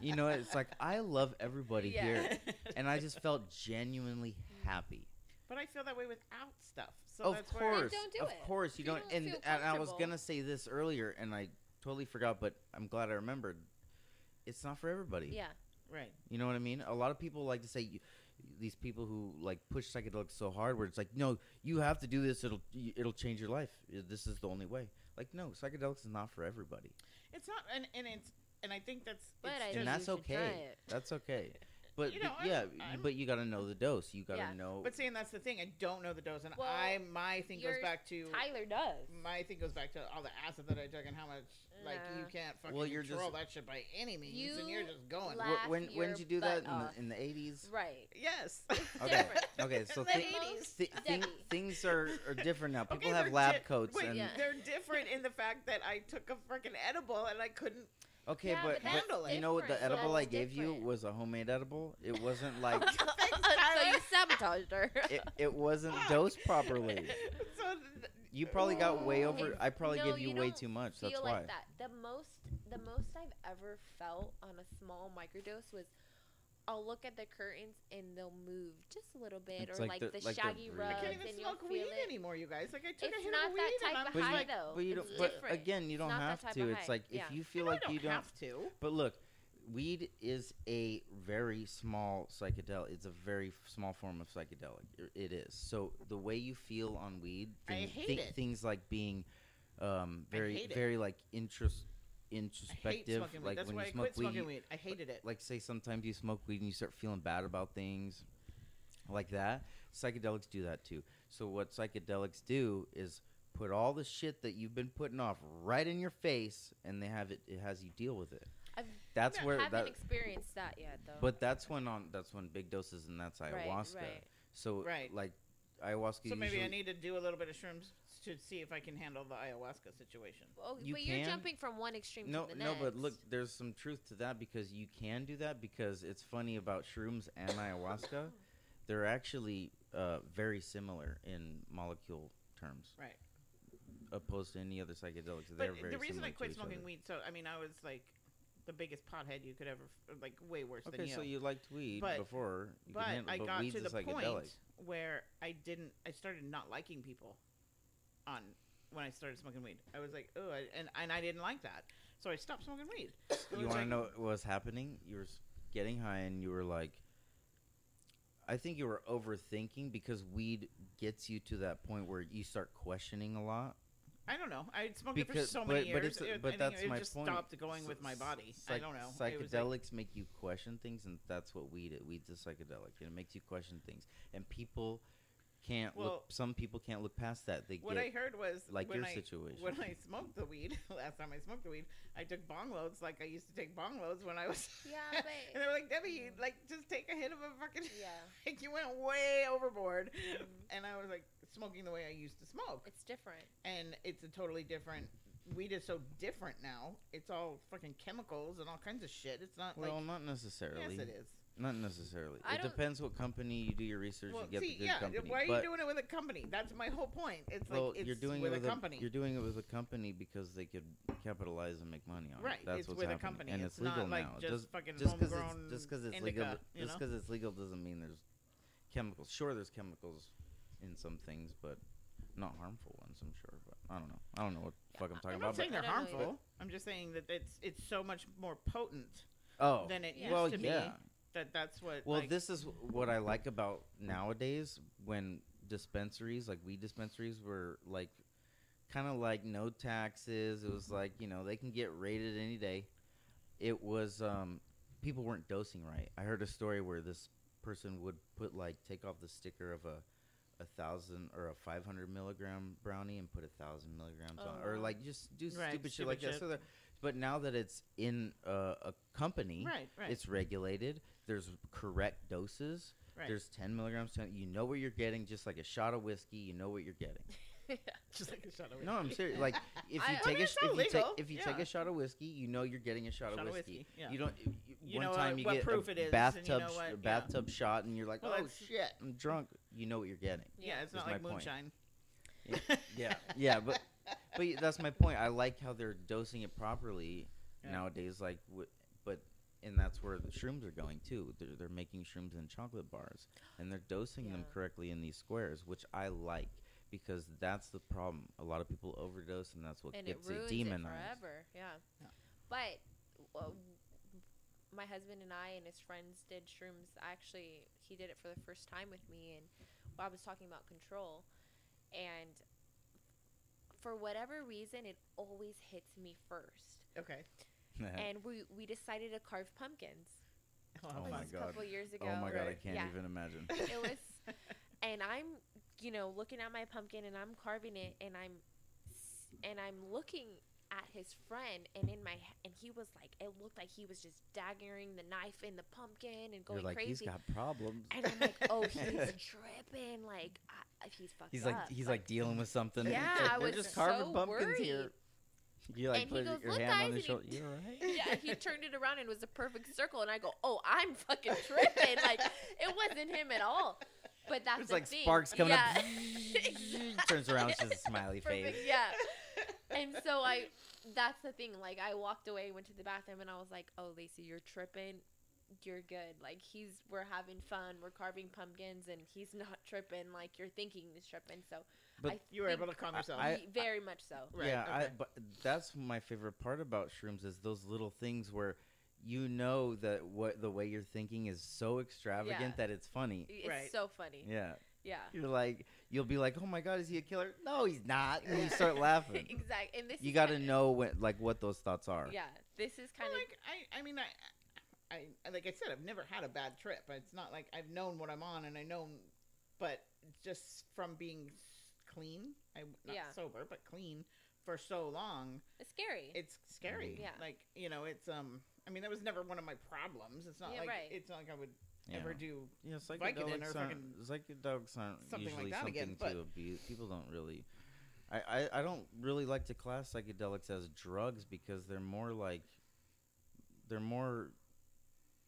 You know, it's like I love everybody Yeah. here, and I just felt genuinely happy. But I feel that way without stuff. So of that's course, don't do of it. course, you you don't. don't and and I was gonna say this earlier, and I totally forgot, but I'm glad I remembered. It's not for everybody. yeah. right. You know what I mean? A lot of people like to say these people who like push psychedelics so hard, where it's like, no, you have to do this. It'll it'll change your life. This is the only way. Like, no, psychedelics is not for everybody, It's not, and, and it's, and I think that's. But it's I just, and that's you try okay. it. That's okay. But, You know, but I'm- yeah, I'm- but you got to know the dose. You got to Yeah. know. But saying that's the thing, I don't know the dose, and Well, I my thing goes back to Tyler does. my thing goes back to all the acid that I took and how much like you can't fucking Well, you're control just- that shit by any means, and You you're just going. laugh when when did you do that in off. the, in the eighties? Right. yes. Okay, okay. So The thi- 80s. thi- thing- things are, are different now. People Okay, have lab di- coats Wait, and Yeah. they're different in the fact that I took a freaking edible and I couldn't. Okay, Yeah, but, but but you know what? The different. edible I That's gave you was a homemade edible. It wasn't like so you sabotaged her. it, it wasn't dosed properly. so th- You probably got way over. It's- I probably no, gave you, you way too much. feel That's like why. that. The most, the most I've ever felt on a small microdose was, I'll look at the curtains and they'll move just a little bit, It's or like like, the- the, like they're shaggy breathing. I can't even and smoke weed it. anymore, you guys. Like I took It's a hit not of weed that and type I'm of But just you, high like, though. but you It's don't. But again, you don't have to. It's like Yeah. if you feel I like don't you don't. have to. But look, weed is a very small psychedelic. It's a very small form of psychedelic. It is. So the way you feel on weed, I hate thi- it. things like being um, very, very like intros- I hate introspective. weed. Like That's when why you I smoke quit weed, smoking weed. I hated it. like say sometimes you smoke weed and you start feeling bad about things like that psychedelics do that too so what psychedelics do is put all the shit that you've been putting off right in your face and they have it it has you deal with it I've that's Yeah, where haven't that experienced that yet though. but that's when on that's when big doses and that's right, ayahuasca right. so Right. like ayahuasca So maybe I need to do a little bit of shrooms to see if I can handle the ayahuasca situation. Oh, You but you're jumping from one extreme no to the no next. but look there's some truth to that because you can do that because it's funny about shrooms and ayahuasca they're actually uh, very similar in molecule terms, Right. opposed to any other psychedelics. But They're very the reason similar I quit smoking other. weed, so I mean, I was like the biggest pothead you could ever, f- like way worse Okay, than you. so you liked weed But- before, you but can I but got weed's to the point where I didn't. I started not liking people. On when I started smoking weed, I was like, oh, and and I didn't like that, so I stopped smoking weed. You want to like- know what was happening? You were getting high and you were like, I think you were overthinking because weed gets you to that point where you start questioning a lot. I don't know. I smoked it for so but- many but years. it's a- it, but I that's it my just point. stopped going S- with my s- body. I don't know. It was like- Psychedelics make you question things, and that's what weed is. Weed's a psychedelic, and it makes you question things. And people can't Well, look. Some people can't look past that. They what get I heard was like your I, situation. When I smoked the weed, last time I smoked the weed, I took bong loads like I used to take bong loads when I was. Yeah, but and they were like, Debbie, you, like just take a hit of a fucking. yeah, like you went way overboard, Mhm. and I was like smoking the way I used to smoke, it's different. and it's a totally different. Weed is so different now. It's all fucking chemicals and all kinds of shit. It's not well, like. not necessarily. Yes, it is. Not necessarily. I it depends what company you do your research. Well, you get see, the good yeah. company. Why are but, you doing it with a company? That's my whole point. It's well, like it's you're doing with, it with a company. You're doing it with a company because they could capitalize and make money on Right, it. That's it's what's with a happening. company. and It's it's, legal not like now. just fucking just because homegrown it's just because it's indica, legal, you just because it's legal doesn't mean there's chemicals. Sure, there's chemicals in some things, but not harmful ones. I'm sure, but I don't know. I don't know what the fuck I'm talking I'm not about. saying they're I don't know harmful. I'm just saying that it's it's so much more potent oh, than it Yeah. used well, to yeah. be. That that's what. Well, like, this is what I like about nowadays when dispensaries, like weed dispensaries, were like kind of like no taxes. It was like you know they can get raided any day. It was um, people weren't dosing right. I heard a story where this person would put like take off the sticker of a a thousand or a five hundred milligram brownie and put a thousand milligrams on, Oh, or like just do Right, stupid, shit like that. So, but now that it's in uh, a company, right, right, it's regulated. There's correct doses. right. There's 10 milligrams. 10, you know what you're getting, just like a shot of whiskey. You know what you're getting. just like a shot of No, I'm serious. Like if I- you I take mean, a it's sh- if not you take if you take yeah. a shot of whiskey, you know you're getting a shot, Shot of of whiskey. whiskey, yeah. You don't. You, You one know, time uh, you what get proof a it is, and you bathtub know sh- what- a yeah. bathtub shot, and you're like, Well, oh that's- shit, I'm drunk. You know what you're getting. yeah, it's That's not like point. moonshine. Yeah, yeah, but but that's my point. I like how they're dosing it properly Yeah. nowadays. Like, w- but and that's where the shrooms are going too. They're they're making shrooms in chocolate bars, and they're dosing them Yeah. correctly in these squares, which I like because that's the problem. A lot of people overdose, and that's what and gets it, ruins it demonized. forever. Yeah. Yeah. But uh, my husband and I and his friends did shrooms. Actually, he did it for the first time with me, and I was talking about control, and for whatever reason, it always hits me first. Okay. and we we decided to carve pumpkins. Oh, Oh my God. A couple years ago. oh my god, I can't Yeah. even imagine. it was and i'm you know looking at my pumpkin and i'm carving it and i'm and i'm looking at his friend and in my and he was like it looked like he was just daggering the knife in the pumpkin and going You're like crazy he's got problems. and i'm like oh he's tripping like I, he's fucked He's like up. he's like dealing with something. Yeah, like, I We're was just carving so pumpkins here. You like And he put goes, your "Look, hand guys," on his and he- shoulder. You alright? yeah, he turned it around and it was a perfect circle, and I go, "Oh, I'm fucking tripping!" like it wasn't him at all. But that's It's the like thing. sparks coming yeah. up. Turns around, it's just a smiley face. Perfect, Yeah. And so I, that's the thing. Like I walked away, went to the bathroom, and I was like, "Oh, Lacey, you're tripping. You're good. Like he's, we're having fun. We're carving pumpkins, and he's not tripping. Like you're thinking he's tripping. So But I You were able to calm yourself. I- he- very much so. Right, yeah, I, but that's my favorite part about shrooms is those little things where you know that what the way you're thinking is so extravagant Yeah. that it's funny. It's Right. so funny. Yeah, Yeah. you're like you'll be like, oh my god, is he a killer? No, he's not. And you start laughing. exactly. And this You is got to kinda- know what like what those thoughts are. Yeah. This is kind Well, of like I, I mean, I, I, like I said, I've never had a bad trip. It's not like I've known what I'm on, and I know, but just from being clean, I not Yeah. sober, but clean for so long, it's scary. it's scary. Yeah. Like you know, it's um. I mean, that was never one of my problems. It's not Yeah, like right. it's not like I would Yeah. ever do. Yeah, psychedelics aren't, psychedelics aren't something like usually that something again, to but- abuse. People don't really. I, I, I don't really like to class psychedelics as drugs because they're more like they're more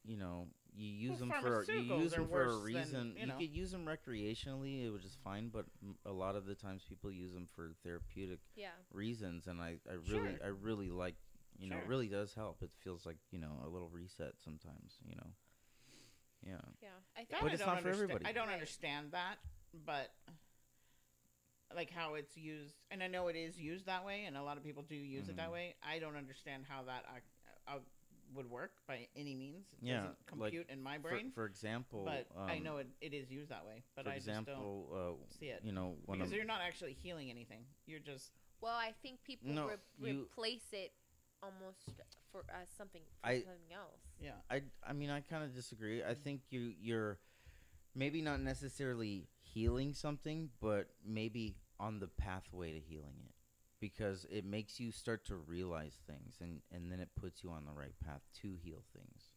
you know you use Well, them for you use them for a worse than, reason. you you, could use them recreationally, it was just fine. But m- a lot of the times, people use them for therapeutic Yeah. reasons, and I, I really Sure. I really like you know it really does help. It feels like you know a little reset sometimes. You know, yeah. Yeah. I think But I it's don't for everybody. I don't Right. understand that, but like how it's used, and I know it is used that way, and a lot of people do use it that Mhm. way. I don't understand how that ac- uh, would work by any means. It Yeah, doesn't like, compute in my brain, for example, but I um, know it, it is used that way. But for I just don't uh, see it you know, one because of you're not actually healing anything. You're just Well, I think people No, re- you- replace it almost for uh, something for I- something else. yeah. I, I mean, I kind of disagree. I think you you're maybe not necessarily healing something, but maybe on the pathway to healing it, because it makes you start to realize things, and and then it puts you on the right path to heal things.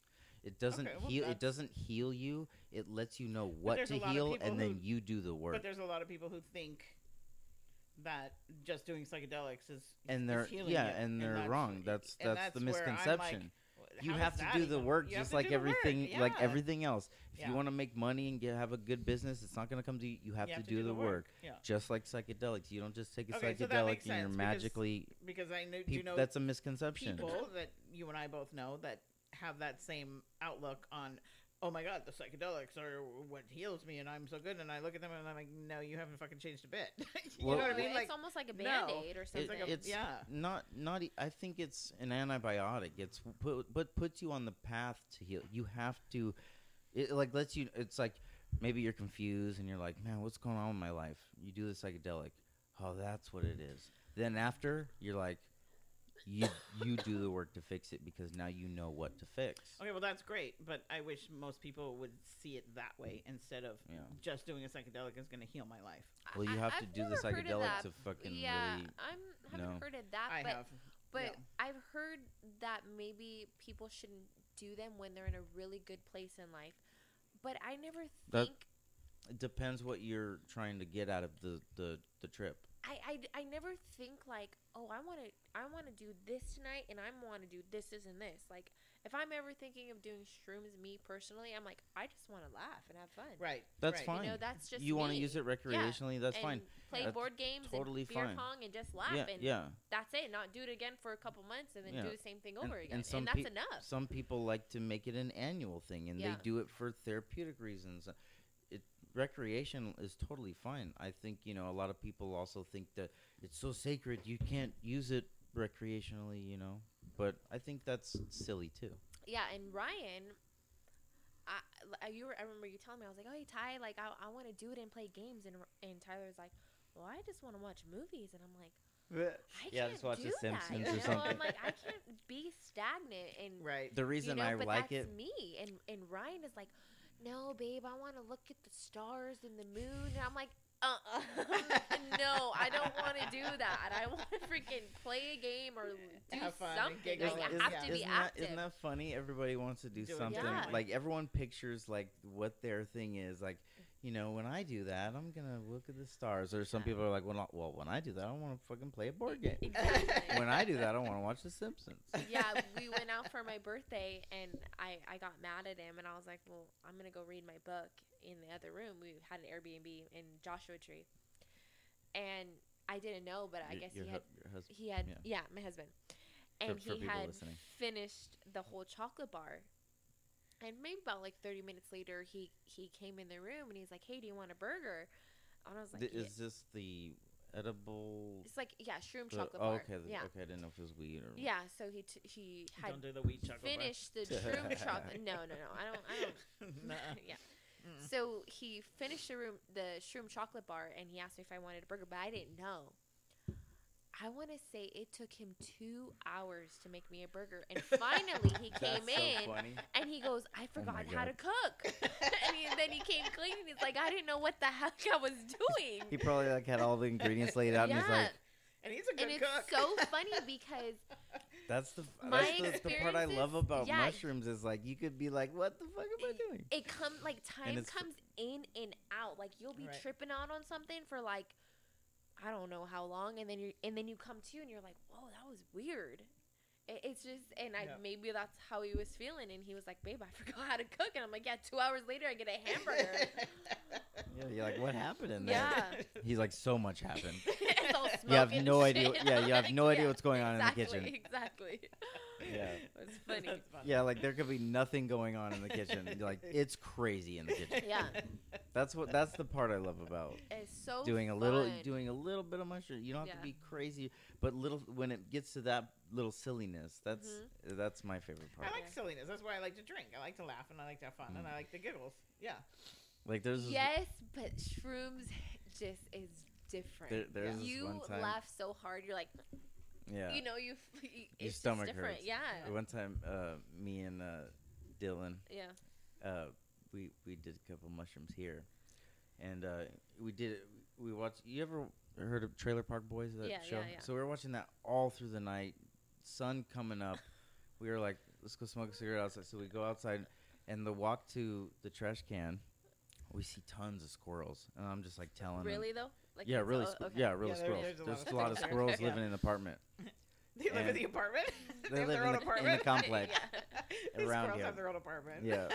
It doesn't Okay, well, heal. It doesn't heal you. It lets you know what to a lot of heal, people and then you do the work. But there's a lot of people who think that just doing psychedelics is And they're healing yeah, it, and they're that's- wong. That's and that's, the I'm like, misconception. You have to do the work You just to like do work, everything like everything else. If Yeah. you want to make money and get, have a good business it's not going to come to you. You have You to do, the work, Yeah, just like psychedelics. You don't just take a Okay, psychedelic makes and you're because magically because I know peop- you know that's a misconception. people that you and I both know that have that same outlook on. Oh my God, the psychedelics are what heals me, and I'm so good. And I look at them and I'm like, no, you haven't fucking changed a bit. you Well- know what I mean? it's Like, almost like a band aid or it's something. like a- it's yeah. not not e- i think it's an antibiotic it's put but puts you on the path to heal you have to it like lets you it's like maybe you're confused and you're like man what's going on with my life you do the psychedelic oh that's what it is then after you're like you you do the work to fix it because now you know what to fix okay, well that's great, but I wish most people would see it that way instead of yeah just doing a psychedelic is going to heal my life. well you I- have to I've do the never heard of psychedelic to fucking yeah, really I'm haven't no. heard of that, I but have, but yeah. I've heard that maybe people shouldn't do them when they're in a really good place in life. But I never think. That- think it depends what you're trying to get out of the the, the trip I, I, I never think like, oh, I want to I want to do this tonight, and I want to do this, this, and this. Like, if I'm ever thinking of doing shrooms, me personally, I'm like, I just want to laugh and have fun. right. That's right. fine. You know, that's just you want to use it recreationally that's and fine Play That's board games, totally and beer fine. pong, and just laugh, yeah and yeah that's it. Not do it again for a couple months, and then Yeah. do the same thing over and again, some and that's peop- enough. Some people like to make it an annual thing, and Yeah. they do it for therapeutic reasons. It recreation is totally fine. I think you know a lot of people also think that it's so sacred you can't use it recreationally. You know, but I think that's silly too. Yeah, and Ryan, I I- you were, I remember you telling me I was like, oh hey Ty, like I, I want to do it and play games, and and Tyler's like, well I just want to watch movies, and I'm like, I Yeah, can't just watch do The that. Simpsons you or know? something. I'm like I can't be stagnant and Right. The reason you know, I but like that's it, me, and and Ryan is like, no babe, I want to look at the stars and the moon, and I'm like. Uh, no, I don't want to do that. I want to freaking play a game or do Have fun something. giggle Like, and- I have yeah. to be isn't that, active. isn't that funny? Everybody wants to do Do something. differently. Like everyone pictures like what their thing is. Like, you know, when I do that, I'm gonna look at the stars. Or some Yeah. people are like, well, not, well, when I do that, I want to fucking play a board game. Exactly. when I do that, I want to watch The Simpsons. yeah, we went out for my birthday and I, I got mad at him and I was like, Well, I'm gonna go read my book in the other room. We had an Airbnb in Joshua Tree. And I didn't know, but I Your- guess your he had your husband. he had yeah. yeah, my husband. And for he people had listening. finished the whole chocolate bar. And maybe about like 30 minutes later, he he came in the room and he's like, "Hey, do you want a burger?" And I was like, Th- "Yeah." Is this the edible? "It's like yeah, shroom the- chocolate oh, okay. the- yeah, Okay, I didn't know if it was weed or. yeah. So he t- he had Don't do the wheat chocolate bar. finished the shroom chocolate. No, no, no. I don't. I don't. Yeah. Mm. So he finished the room the shroom chocolate bar and he asked me if I wanted a burger, but I didn't know. I want to say it took him two hours to make me a burger, and finally he came That's so in funny. and he goes, "I Oh forgot my how to cook." and he, then he came clean and he's like, "I didn't know what the heck I was doing." He probably like had all the ingredients laid out, and he's like, And he's a good cook. and it's cook. so funny because "That's the My that's the, the part I love about yeah. mushrooms is like you could be like, what the fuck am I doing?" it come like time comes in and out. Like you'll be Right. tripping out on something for like I don't know how long, and then you and then you come to and you're like, whoa, that was weird. It- It's just, and I Yeah. maybe that's how he was feeling, and he was like, "Babe, I forgot how to cook," and I'm like, "Yeah." Two hours later, I get a hamburger. Yeah, you're like, what happened in there? yeah, He's like, so much happened. it's all You have and no idea- yeah, you have no idea yeah, what's going on in the kitchen. Exactly. Yeah. it's funny. Funny. Yeah, like there could be nothing going on in the kitchen. Like it's crazy in the kitchen. Yeah, That's what that's the part I love about it's so doing a little fun. doing a little bit of mushroom. You don't have Yeah. to be crazy, but little when it gets to that little silliness, that's Mm-hmm. that's my favorite part. I like silliness. That's why I like to drink. I like to laugh and I like to have fun and Mm. I like the giggles. Yeah. Like there's Yes, but shrooms just is different. there, there's this you one time. laugh so hard, you're like, yeah. you know, you. f- y- It's just stomach different. hurts. Yeah. One time, uh, me and uh, Dylan, Yeah. uh, we we did a couple mushrooms here, and uh, we did it. We watched. You ever heard of Trailer Park Boys? That Yeah, show. yeah, yeah. So we were watching that all through the night. Sun coming up. we were like, let's go smoke a cigarette outside. So we go outside, and the walk to the trash can, we see tons of squirrels, and I'm just like telling them. Really though? Like yeah, really, oh, squ- okay. yeah, really Yeah, there- squirrels. there's a lot of lot of squirrels. squirrels living in an apartment. They live in the apartment. they have live their in own the- in the complex Yeah. These around squirrels here. have their own apartment. Yeah.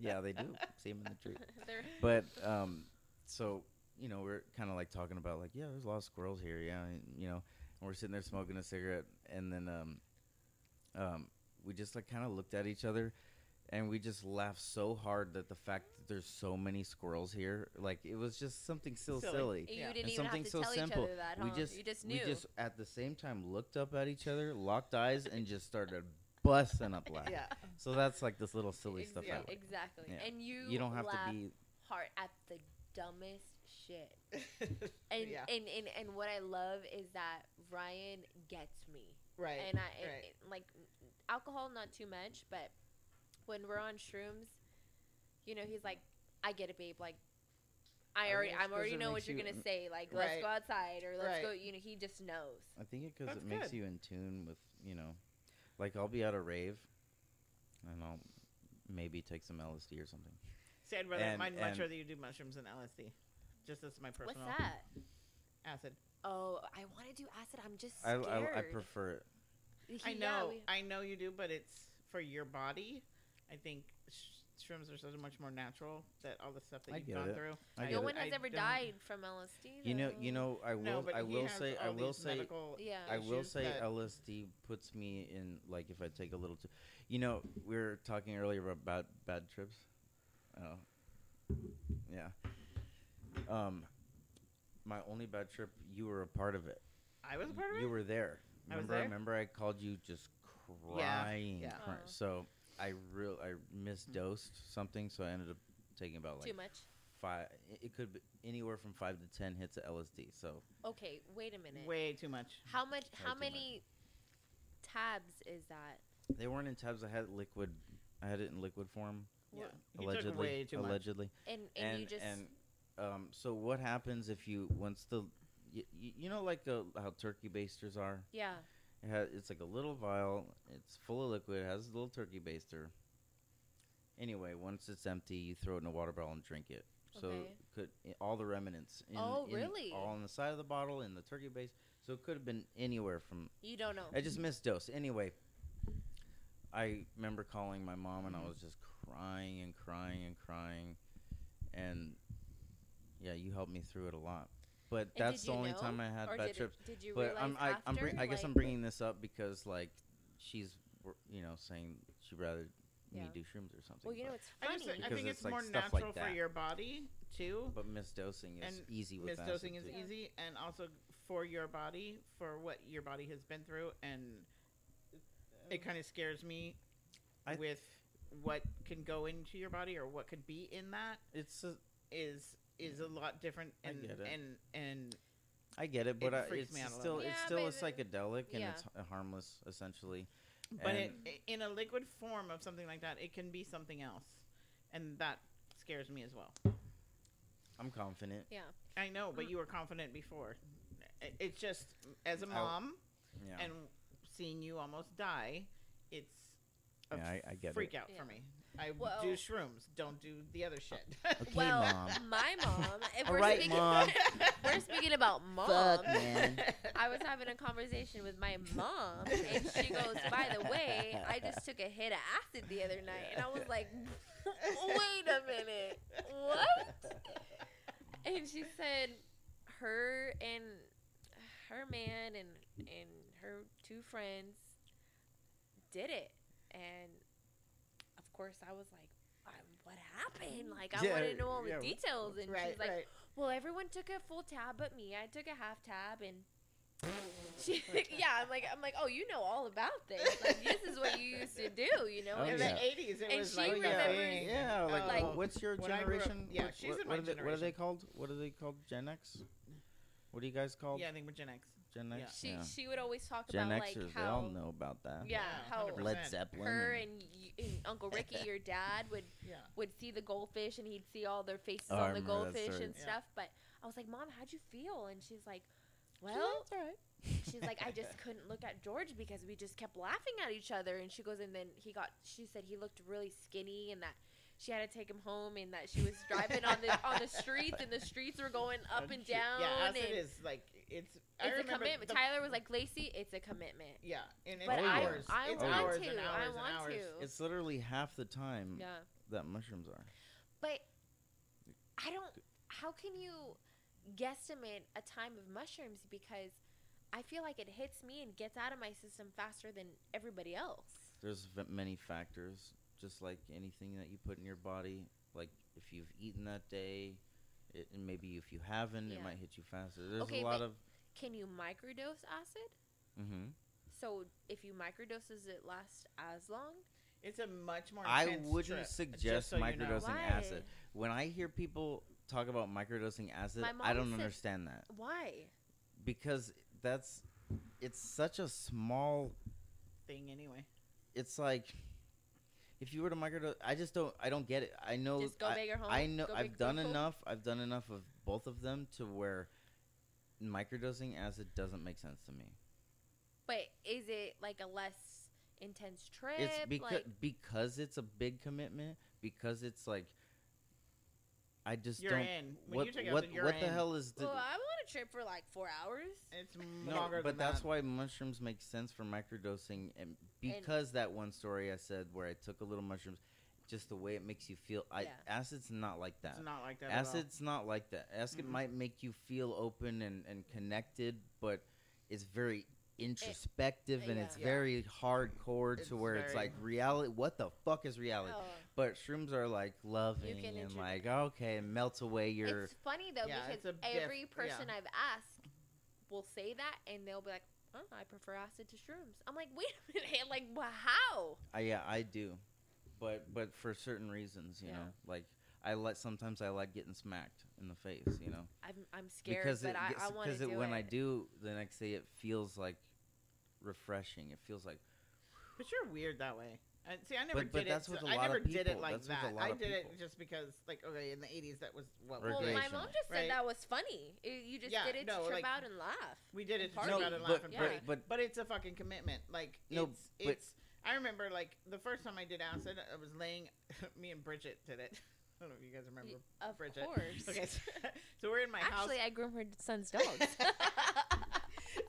Yeah, they do. See them in the tree. They're- But um, so you know, we're kind of like talking about like, yeah, there's a lot of squirrels here. Yeah, and, you know, and we're sitting there smoking a cigarette, and then um, um, we just like kind of looked at each other, and we just laughed so hard that the fact that there's so many squirrels here, like it was just something so Silly. silly. you Yeah. didn't And even have something to so tell simple. each other that, huh? We just you just we just at the same time looked up at each other, locked eyes, and just started busting up laughing. Yeah. So that's like this little silly Ex- stuff. yeah, I like. exactly. Yeah. And you You don't have laugh to be. hard at the dumbest shit. And, yeah. and and and what I love is that Ryan gets me. right. and I and- right. and, like alcohol not too much, but when we're on shrooms, you know, he's like, "I get it, babe." Like, I I already, I'm already know what you're you- gonna say. Like, let's go outside or let's Right. go. You know, he just knows. I think it because it makes good. you in tune with you know, like I'll be at a rave, and I'll maybe take some LSD or something. See, I'd rather, and- I'd much rather you do mushrooms than LSD. Just as my personal What's that? acid. Oh, I want to do acid. I'm just I, scared. I I prefer it. I Yeah, know, we- I know you do, but it's for your body. I think sh- shrooms are so much more natural that all the stuff that I you've gone it. through. I I- get no it. one has I ever died from LSD. You know, you know, I will, No, I will say, I will say, Yeah. I will say, LSD puts me in like if I take a little too. You know, we were talking earlier about bad, bad trips. Oh, yeah. Um, my only bad trip, you were a part of it. I was a part of it. You were there. I was Remember? there? Remember, I called you just Yeah, crying. yeah. crying. Oh. So I real I misdosed something, so I ended up taking about like Too like much. five. it- It could be anywhere from five to ten hits of LSD. So Okay, wait a minute. Way too much. How much? How too much. many tabs is that? they weren't in tabs. I had liquid. I had it in liquid form. Yeah. What- He allegedly. took way too much. allegedly. And and, And you just and um, so what happens if you once the y- y- you know like uh, how turkey basters are. yeah. It has, it's like a little vial. It's full of liquid. It has a little turkey baster. Anyway, once it's empty, you throw it in a water bottle and drink it. So Okay. could all the remnants. In, Oh, in- really? All on the side of the bottle in the turkey base. So it could have been anywhere from. You don't know. I just missed dose. Anyway, I remember calling my mom and I was just crying and crying and crying, and yeah, you helped me through it a lot. But And that's the only know? time I had or bad trips. It, did you But realize I'm, I, I'm bring, I guess I'm bringing this up because like she's you know saying she'd rather Yeah. me do shrooms or something. Well, you know, but, it's I funny. just I think it's it's, like more stuff like natural for your body too. but misdosing is and easy with acid, Misdosing is too. Yeah. easy, and also for your body, for what your body has been through, and it kind of scares me I- with what can go into your body or what could be in that It's a, is is a lot different I and get it. and and I get it, but It I, freaks it's me out a still little it's bit. still a but psychedelic and yeah. it's h- harmless essentially. but it, And- i- in a liquid form of something like that, it can be something else, and that scares me as well. I'm confident. yeah. I know, but mm. you were confident before. I- It's just as a mom Yeah. and seeing you almost die, it's a Yeah, I- I get freak it. out Yeah. for me. I Well- do shrooms. Don't do the other shit. Okay, well, mom. my mom. If All we're right, speaking, mom. We're speaking about mom. Fuck, man. I was having a conversation with my mom, and she goes, "By the way, I just took a hit of acid the other night," and I was like, "Wait a minute, what?" And she said, her and her man and and her two friends did it, and of course I was like. "Um, What happened? Like I Yeah, want to know all the yeah. details, and right, she's like, right. well, everyone took a full tab but me. I took a half tab and she, yeah, I'm like I'm like, "Oh, you know all about this. Like this is what you used to do, you know?" Oh, In And the eighties, it And was she like remembers- thing. Yeah, like, Like- what's your When I grew up- generation? yeah, What- she's what, in what my are they, What are they called? What are they called? Gen X? What are you guys called? Yeah, I think we're Gen X. Gen yeah. She yeah. she would always talk Gen about Xers, like they how all know about that. yeah, Yeah, how 100%. Led Zeppelin. her and- and, y- and Uncle Ricky, your dad, would Yeah. would see the goldfish and he'd see all their faces Oh, I on the goldfish and Yeah. stuff. But I was like, Mom, how'd you feel? And she's like, Well, she's like, I just couldn't look at George because we just kept laughing at each other. And she goes, and then he got. She said he looked really skinny and that. She had to take him home, and that she was driving on the on the streets, and the streets were going up and shit. down. Yeah, and acid is like it's. I it's a commitment. the- Tyler was like, Lacey, it's a commitment. Yeah, and it's But I- hours. I it's want hours to. and I hours and want hours. to. It's literally half the time Yeah. that mushrooms are. But I don't. How can you guesstimate a time of mushrooms? Because I feel like it hits me and gets out of my system faster than everybody else. There's v- many factors, just like anything that you put in your body. Like if you've eaten that day, it, and maybe if you haven't, Yeah. it might hit you faster. There's Okay, a lot but- of. Can you microdose acid? hmm So if you microdose, does it last as long? It's a much more. I wouldn't trip, suggest so you know. microdosing acid. When I hear people talk about microdosing acid, I don't said- understand that Why? because that's it's such a small. thing anyway. It's like if you were to microdose, I just don't. I don't get it. I know. Just go I, big or home. I know. Go I've done go home? enough. I've done enough of both of them to where microdosing acid doesn't make sense to me. But is it like a less intense trip? It's because like, because it's a big commitment. Because it's like. I just You're don't. in. When what you take what acid, you're what the in. hell is the? well, I want a trip for like four hours. It's No, longer but than that's that. why mushrooms make sense for microdosing, and because that one story I said where I took a little mushrooms, just the way it makes you feel. I Yeah. acid's not like that. It's not like that. at all. Acid's not like that. Acid Mm-mm. might make you feel open and, and connected, but it's very introspective and yeah. it's Yeah. very hardcore It's to where it's like reality. What the fuck is reality? Oh. But shrooms are like loving and intro- like okay, it melts away your. It's funny though Yeah, because a diff- every person yeah. I've asked will say that, and they'll be like, "Oh, I prefer acid to shrooms." I'm like, "Wait a minute, like, wha- how?" I, yeah, I do, but but for certain reasons, you Yeah. know, like I like sometimes I like getting smacked in the face, you know, I'm I'm scared, because but it I, gets- I want to do it, when it. I do the next day, it feels like refreshing. It feels like But you're weird that way. I, see, I never But- but did that's it. with a I lot of never did it like That's that. I of did it just because, like, okay, in the '80s, that was what Or well, my mom just said Right. that was funny. It- you just Yeah, did it no, to trip like- out and laugh. We did it to trip no, out and but, laugh and Yeah. party. but but But it's a fucking commitment. Like No, it's but- it's. I remember like the first time I did acid, I was laying. me and Bridget did it. I don't know if you guys remember. Of Bridget. course. Okay, so, so we're in my house. Actually. I groom her son's dogs.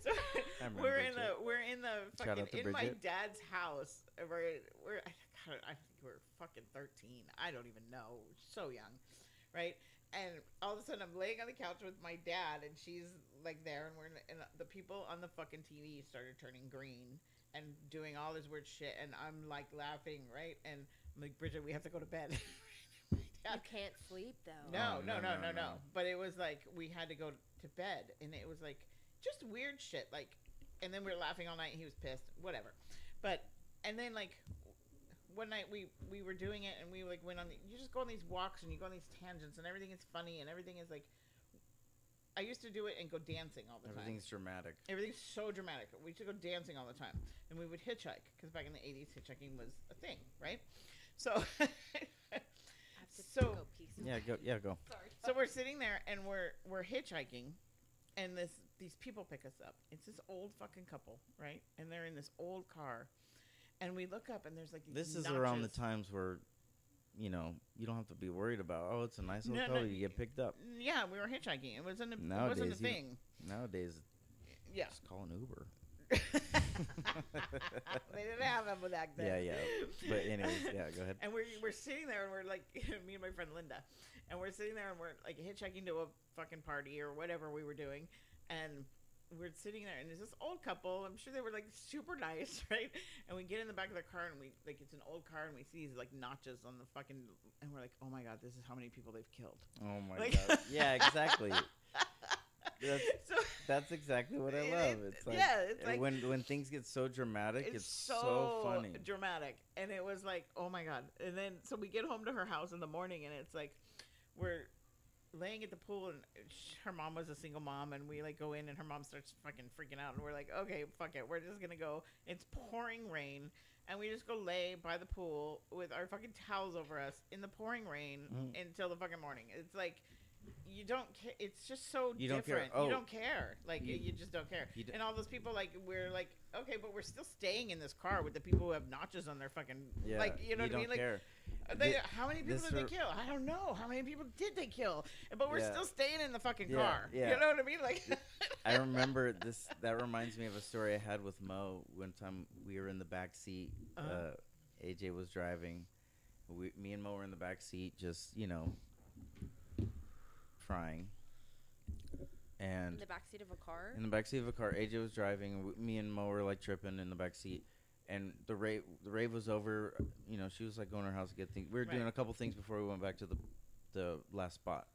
so I remember we're in Bridget. the we're in the Shout fucking out to in my Bridget. dad's house. We're we're God, I think we're fucking thirteen. I don't even know. So young, right? And all of a sudden, I'm laying on the couch with my dad, and she's like there, and we're in, and the people on the fucking TV started turning green and doing all this weird shit, and I'm like laughing, right? And I'm like, Bridget, we have to go to bed. My you can't sleep though. no, Oh, no, no, no, no, no, no, no. But it was like we had to go to bed, and it was like just weird shit. Like, and then we were laughing all night. And he was pissed. Whatever. But and then like one night we we were doing it, and we like went on. The, you just go on these walks, and you go on these tangents, and everything is funny, and everything is like. I used to do it and go dancing all the time. everything's dramatic. Everything's so dramatic. We used to go dancing all the time, and we would hitchhike because back in the '80s, hitchhiking was a thing, right? So, I have to So- go Yeah, go. Yeah, go. Sorry. so we're sitting there and we're we're hitchhiking, and this these people pick us up. It's this old fucking couple, right? And they're in this old car, and we look up and there's like these This is around the times where, you know, you don't have to be worried about. Oh, it's a nice hotel. no, you get picked up. Yeah, we were hitchhiking. It wasn't a, it wasn't a Nowadays, you- thing. Nowadays, Yeah. just call an Uber. they didn't have them back then. Yeah, yeah. But anyways, yeah. Go ahead. And we're we're sitting there and we're like me and my friend Linda, and we're sitting there and we're like hitchhiking to a fucking party or whatever we were doing, and we're sitting there and there's this old couple. I'm sure they were like super nice, right? And we get in the back of the car and we like it's an old car and we see these like notches on the fucking and we're like, oh my god, this is how many people they've killed. Oh my Like- god. Yeah, exactly. That's so that's exactly what I love. It's like yeah, it's like- when when things get so dramatic, it's, it's, so, funny. dramatic and it was like oh my god and then so we get home to her house in the morning and it's like we're laying at the pool and her mom was a single mom and we like go in and her mom starts fucking freaking out and we're like okay fuck it we're just gonna go. It's pouring rain and we just go lay by the pool with our fucking towels over us in the pouring rain Mhm. until the fucking morning. It's like you don't care it's just so You don't different. Oh. you don't care. Like you, You- just don't care. you d- and all those people like we're like okay but we're still staying in this car with the people who have notches on their fucking Yeah, like you know what don't I mean? like care. are they, Thi- how many people did they re- kill I don't know how many people did they kill but we're Yeah. still staying in the fucking Yeah, car yeah. you know what I mean like I remember this. That reminds me of a story I had with Mo. One time we were in the back seat. uh Uh-huh. AJ was driving. We, me and Mo were in the back seat, just you know, crying. In And the backseat of a car. in the back seat of a car, AJ was driving. we- Me and Mo were like tripping in the back seat, and the rave the rave was over. You know, she was like going to her house to get things. We were doing a couple things before we went back to the the last spot.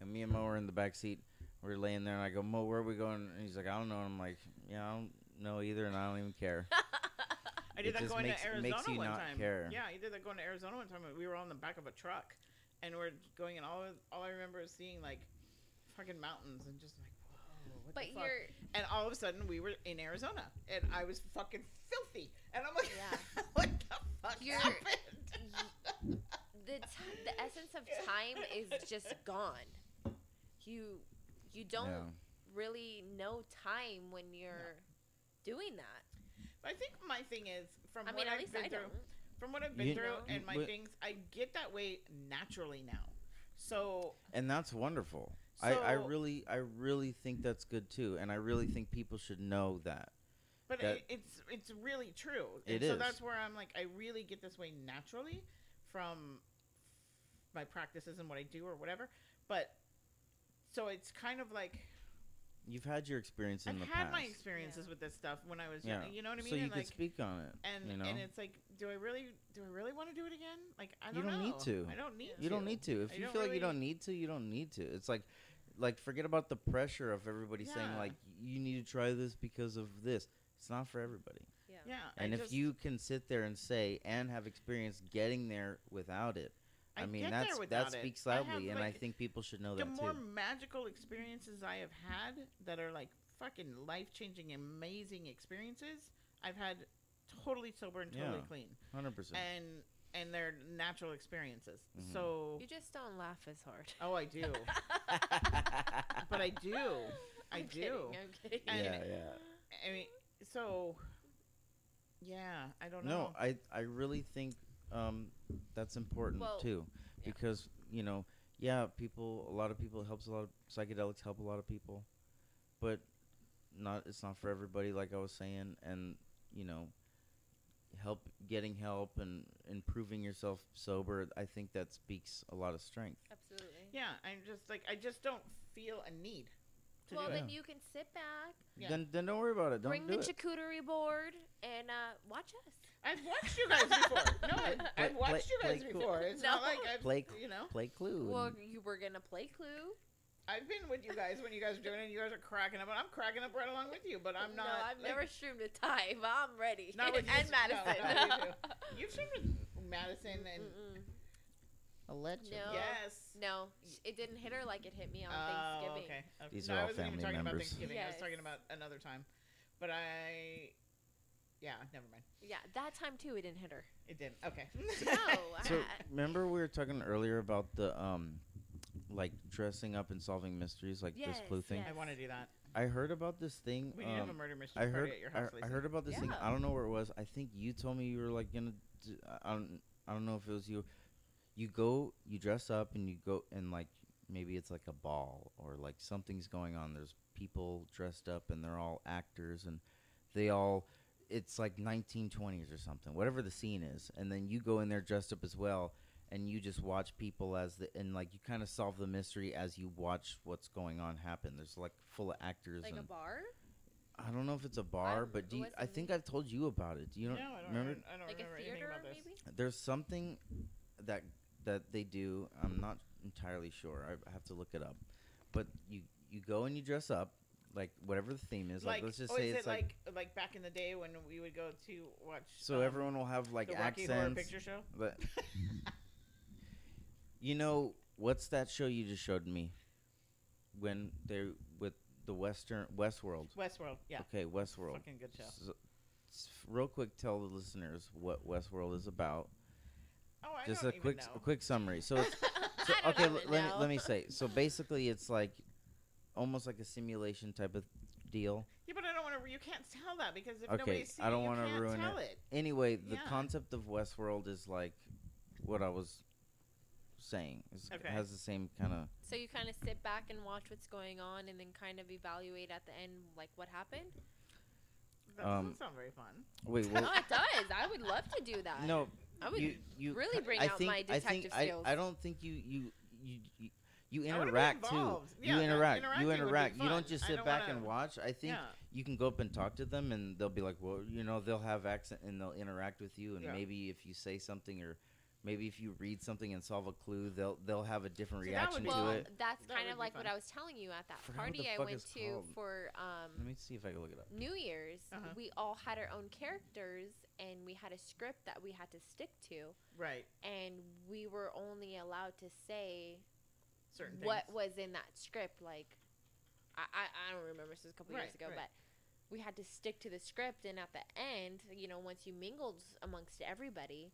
And me and Mo were in the back seat. We are laying there, and I go, Mo, where are we going? And he's like, I don't know. And I'm like, Yeah, I don't know either, and I don't even care. I did It that going makes- to Arizona one time care. yeah I did that going to Arizona one time we were on the back of a truck and we're going and all all I remember is seeing like fucking mountains and just like what but the fuck you're and all of a sudden we were in Arizona and I was fucking filthy and I'm like Yeah. what the fuck You're- happened the t- the essence of time is just gone. You you don't Yeah. really know time when you're doing that. But I think my thing is from I what mean, at I've least been I through don't. from what I've been You- through No. and my But- things I get that way naturally now so and that's wonderful. I, I really I really think that's good too, and I really think people should know that. But that- it, it's it's really true. It and so is. that's where I'm like I really get this way naturally from my practices and what I do or whatever. But so it's kind of like You've had your experience in I've the had my experiences with this stuff when I was yeah. young. You know what I mean? So you and could like speak on it. and you know, and it's like do I really do I really want to do it again? Like I You don't don't need to. I don't need you to. don't need to. If I you don't feel like you don't need to, you don't need to. It's like, like forget about the pressure of everybody saying like you need to try this because of this. It's not for everybody. Yeah. Yeah. And I if you can sit there and say and have experience getting there without it, I, mean get that's without that it. speaks I have, loudly, and I think people should know the that The more too. magical experiences I have had that are like fucking life changing, amazing experiences, I've had totally sober and totally Yeah. clean, Hundred percent. and and they're natural experiences. Mhm. So, You just don't laugh as hard. oh, I do, but I do, I I'm do. Kidding, I'm kidding. And- yeah, yeah. I mean, so yeah, I don't No, know. No, I I really think um, that's important Well, too, yeah. because you know, yeah, people, a lot of people helps a lot of psychedelics help a lot of people, but not it's not for everybody. Like I was saying, and you know, help getting help and improving yourself sober. I think that speaks a lot of strength. Absolutely. yeah, I'm just like I just don't feel a need to Well, do then it. you can sit back, Yeah. Then then don't worry about it. Don't bring do the it. charcuterie board, and uh, watch us. I've watched you guys before. No, I, Play- I've watched you guys play cool. before. It's not like I've, Play- you know, Play Clue. Well, you were gonna play Clue. I've been with you guys when you guys are doing it. and You guys are cracking up, and I'm cracking up right along with you. But I'm not. No, I've like, never streamed a time. I'm ready. Not with you, and no, Madison. not you two. You've seen with Madison and Mm-mm. Allegedly. No. yes. No, it didn't hit her like it hit me on Oh, Thanksgiving. okay. okay. These no, are I all wasn't even family talking about members. Thanksgiving. I was talking about another time. But I, yeah, never mind. Yeah, that time too, it didn't hit her. It didn't. Okay. No, So remember we were talking earlier about the um, like dressing up and solving mysteries, like this clue Yes, thing. yes. I want to do that. I heard about this thing. We need to have a um, murder mystery I party heard at your I, house. I Lacey. heard about this thing. Yeah. I don't know where it was. I think you told me you were like gonna. Do, I don't. I don't know if it was you. You go. You dress up and you go and like maybe it's like a ball or like something's going on. There's people dressed up and they're all actors and they all. It's like 1920s or something. Whatever the scene is, and then you go in there dressed up as well. And you just watch people as the and like you kind of solve the mystery as you watch what's going on happen. There's like full of actors Like a bar? I don't know if it's a bar, I'm- but do you, I think. I've told you about it. Do you no, don't I don't remember? remember. I don't Like remember a anything theater, about this. maybe? There's something that that they do. I'm not entirely sure. I have to look it up. But you you go and you dress up like whatever the theme is. Like, Like, let's just oh, say is it's it like, like like back in the day when we would go to watch? so um, everyone will have like the Rocky Horror accents. Picture Show. But you know what's that show you just showed me? When they're with the Western Westworld. Westworld, yeah, Okay, Westworld. fucking good show. So, real quick, tell the listeners what Westworld is about. Oh, I Just don't a even quick, know. a quick summary. So, it's, so okay, l- let me let me say. So basically, it's like almost like a simulation type of deal. Yeah, but I don't want to. You can't tell that because if Okay, nobody's seen I don't it, wanna ruin tell it. Anyway, the Yeah. concept of Westworld is like what I was saying. It's, Okay. It has the same kind of. So you kind of sit back and watch what's going on and then kind of evaluate at the end, like, what happened? That Um, doesn't sound very fun. Wait, well, it does. I would love to do that. no, I would you you really bring I out think, my I detective think skills. I, I don't think you you you. you you I wanna be interact too. involved. you interact. interacting You interact. You don't just sit don't back wanna- and watch. I think Yeah. you can go up and talk to them, and they'll be like, "Well, you know, they'll have accent and they'll interact with you, and Yeah. maybe if you say something or maybe if you read something and solve a clue, they'll they'll have a different See, that would reaction be to well, it." that's That kind of like fun. what I was telling you at that party I went to called. for um, Let me see if I can look it up. New Year's. Uh-huh. We all had our own characters, and we had a script that we had to stick to, Right. and we were only allowed to say Certain things. what was in that script. Like, I, I, I don't remember. This was a couple years ago, right. but we had to stick to the script. And at the end, you know, once you mingled amongst everybody,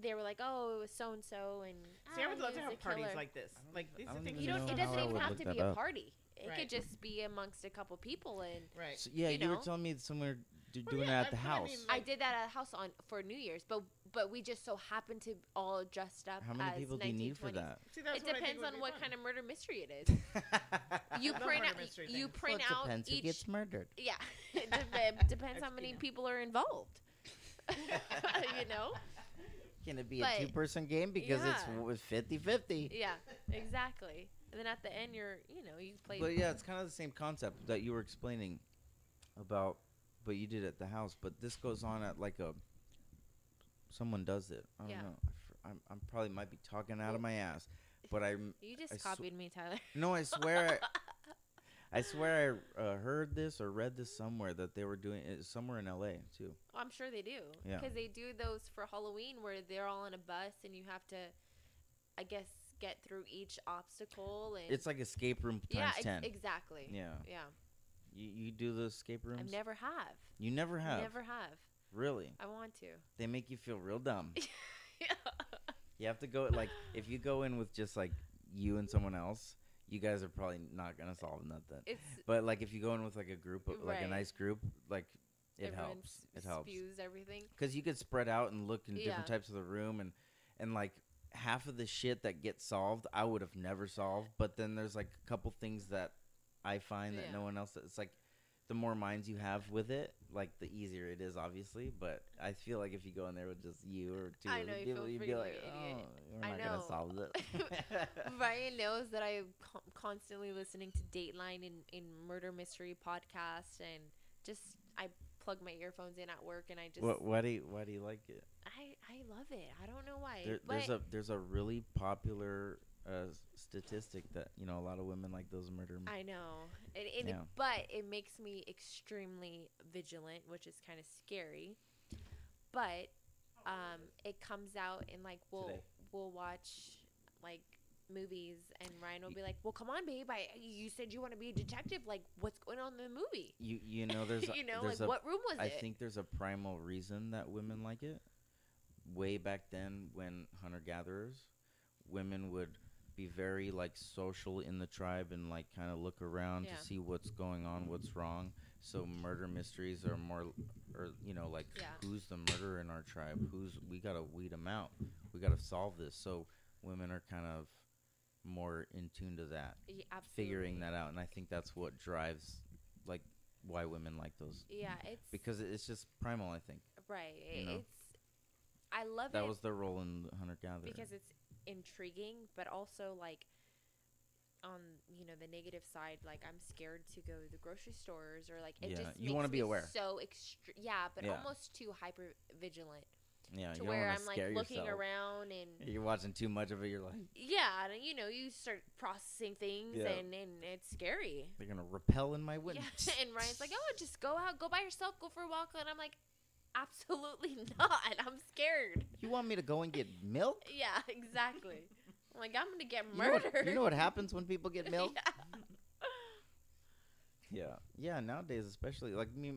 they were like, "Oh, it was so and so," and See, I would "Ah, love to was have parties killer." like this. Like these I are don't things You know don't. It how doesn't I even would have look to that be a up. party. It Right. could just be amongst a couple people, and Right. So, yeah, You you, were know? telling me somewhere d- Well, doing yeah, it at the I- but I house. mean, I like- did that at a house on for New Year's, but but we just so happened to all dressed up. How many as people do you need for 1920s. that? See, that's It what I think depends would on be what fun. kind of murder mystery it is. You love print murder out. mystery You things. print well, it out depends who each. gets murdered. Yeah, it dep- depends how That's many good. people are involved. you know. Can it be But- a two-person game because it's Yeah. w- 50-50? Yeah, exactly. And then at the end, you're you know you play. But yeah, it's kind of the same concept that you were explaining about, but you did it at the house. But this goes on at like a. Someone does it. I don't Yeah. know. I fr- I'm, I'm probably might be talking out of my ass, but I you just I sw- copied me, Tyler. no, I swear, I, I swear I uh, heard this or read this somewhere that they were doing it somewhere in L.A. too. I'm sure they do. Yeah. Because they do those for Halloween where they're all on a bus and you have to, I guess, get through each obstacle and. It's like escape room yeah, ex- ten. exactly. Yeah, Yeah. you, you do the escape rooms. I never have. you never have. Never have. Really, I want to. they make you feel real dumb. yeah. You have to go like if you go in with just like you and someone else, you guys are probably not gonna solve nothing. It's But like if you go in with like a group, of, like a nice group, like it everyone helps. s- It helps Spews everything. because you could spread out and look in Yeah. different types of the room and and like half of the shit that gets solved, I would have never solved. But then there's like a couple things that I find that no one else. It's like the more minds you have with it, like the easier it is, obviously. But I feel like if you go in there with just you or two I other know, you people, you'd be like, an oh, idiot." we're I not know. gonna solve it. Ryan knows that I'm constantly listening to Dateline and, and murder mystery podcasts, and just I plug my earphones in at work, and I just what, why do you, why do you like it? I I love it. I don't know why. There, there's a there's a really popular s- statistic that you know a lot of women like those murder. m- I know, and, and Yeah. but it makes me extremely vigilant, which is kind of scary. But um, it comes out and like we'll Today. we'll watch like movies, and Ryan will be like, "Well, come on, babe. I you said you want to be a detective. Like, what's going on in the movie? You you know there's a, you know, there's like a, what room was I it? I think there's a primal reason that women like it. Way back then, when hunter gatherers, women would be very like social in the tribe and like kind of look around Yeah. to see what's going on, what's wrong. So murder mysteries are more, or you know, like Yeah. who's the murderer in our tribe? Who's we gotta weed them out. We gotta solve this. So women are kind of more in tune to that, Y- absolutely. figuring that out, and I think that's what drives like why women like those Yeah, it's because it's just primal. I think right. you know. It's I love that it was their role in hunter gatherer. because it's intriguing, but also like on you know the negative side, like I'm scared to go to the grocery stores or like it Yeah, just you wanna be aware. So extre- yeah, but Yeah. almost too hyper vigilant yeah, to where I'm like looking yourself. around and You're watching too much of it. You're like, yeah, and, you know you start processing things Yeah. and and it's scary. they're gonna repel in my Yeah, window. and Ryan's like, oh, just go out, go by yourself, go for a walk, and I'm like, absolutely not. I'm scared. You want me to go and get milk? Yeah, exactly. I'm like, I'm gonna get You know, murdered. what, you know what happens when people get milk? Yeah. yeah. Yeah, nowadays especially like me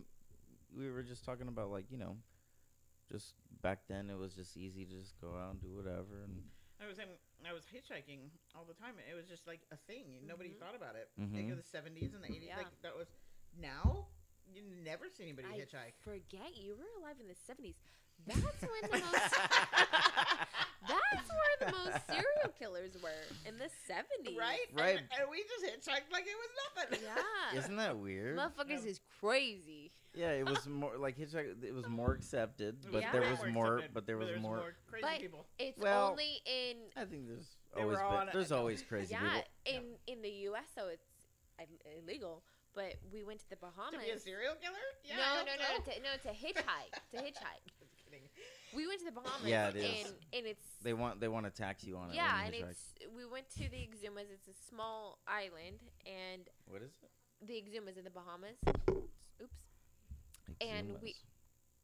we were just talking about like, you know, just back then it was just easy to just go out and do whatever and I was in, I was hitchhiking all the time. It was just like a thing. Nobody Mhm. thought about it. Mhm. Like in the seventies and the eighties, Yeah. like that was. Now you never see anybody I hitchhike. forget you were alive in the 70s. That's when the most. that's where the most serial killers were in the 70s. Right, Right. And, and we just hitchhiked like it was nothing. Yeah. isn't that weird? Motherfuckers Yeah. is crazy. Yeah, it was more like hitchhike it was more accepted, but Yeah. there was more more accepted, but there was more crazy But- people. It's Well, only in I think there's always been, there's always crazy yeah people. in in the U.S. So it's illegal. But we went to the Bahamas. To be a serial killer? Yeah, I no, hope no, no, to, no, to hitchhike, to hitchhike. Just kidding. We went to the Bahamas. Yeah, it is. And, and it's They want they want to tax you on it. yeah, and it's we went to the Exumas. It's a small island, and what is it? the Exumas in the Bahamas. Oops. And we-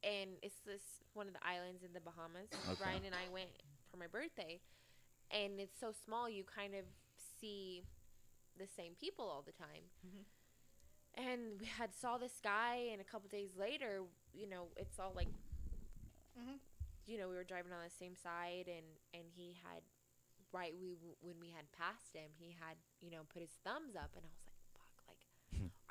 And it's this one of the islands in the Bahamas. Okay. Ryan and I went for my birthday, and it's so small you kind of see the same people all the time. Mhm. And we had saw this guy, and a couple days later, you know, it's all like, Mhm. you know, we were driving on the same side, and and he had, right, we when we had passed him, he had, you know, put his thumbs up, and I was like,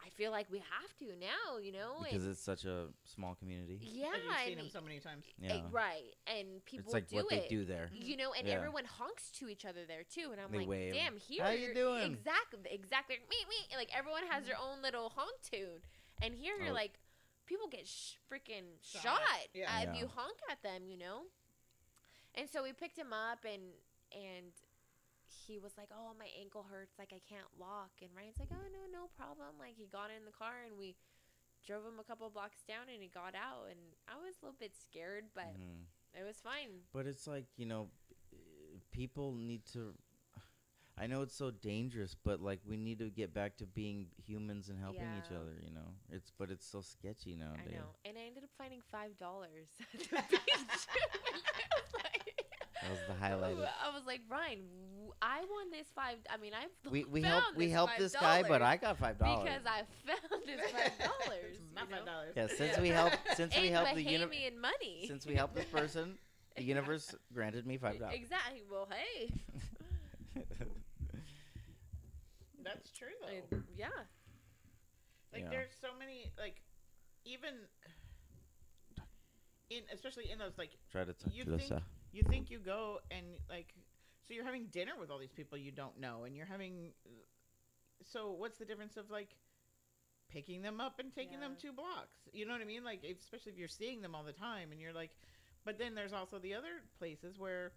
I feel like we have to now, you know, because and it's such a small community. yeah, And you've seen and him so many times. eh, Yeah. right, and people It's like do what it. they do there. You know, and Yeah. everyone honks to each other there too, and I'm They like, wave. damn, here, How you doing? Exactly, exactly. Me, me. Like everyone has their own little honk tune, and here you're Oh. like, people get sh- freaking Shot. shot, Yeah. if Yeah. you honk at them, you know. And so we picked him up, and and he was like, "Oh, my ankle hurts, like I can't walk." And Ryan's like, "Oh no, no problem." Like he got in the car, and we drove him a couple blocks down, and he got out, and I was a little bit scared, but Mhm. it was fine. But it's like you know, people need to. I know it's so dangerous, but like we need to get back to being humans and helping each other. You know, it's but it's so sketchy nowadays. I know. And I ended up finding five dollars at the beach. That was the highlight. Of, I was like, Ryan, w- I won this five. I mean, I we we found helped we this helped $5 this guy, but I got five dollars. because I found this five dollars. It's not five dollars. yeah, since we helped since we helped the universe Bahamian money. since we helped this person, the universe granted me five dollars. Exactly. Well, hey, That's true though. I- yeah, Like Yeah. there's so many like even in especially in those like Try to talk You to the think- side. You think you go and like so you're having dinner with all these people you don't know and you're having so what's the difference of like picking them up and taking them Yeah. two blocks you know what i mean like especially if you're seeing them all the time and you're like but then there's also the other places where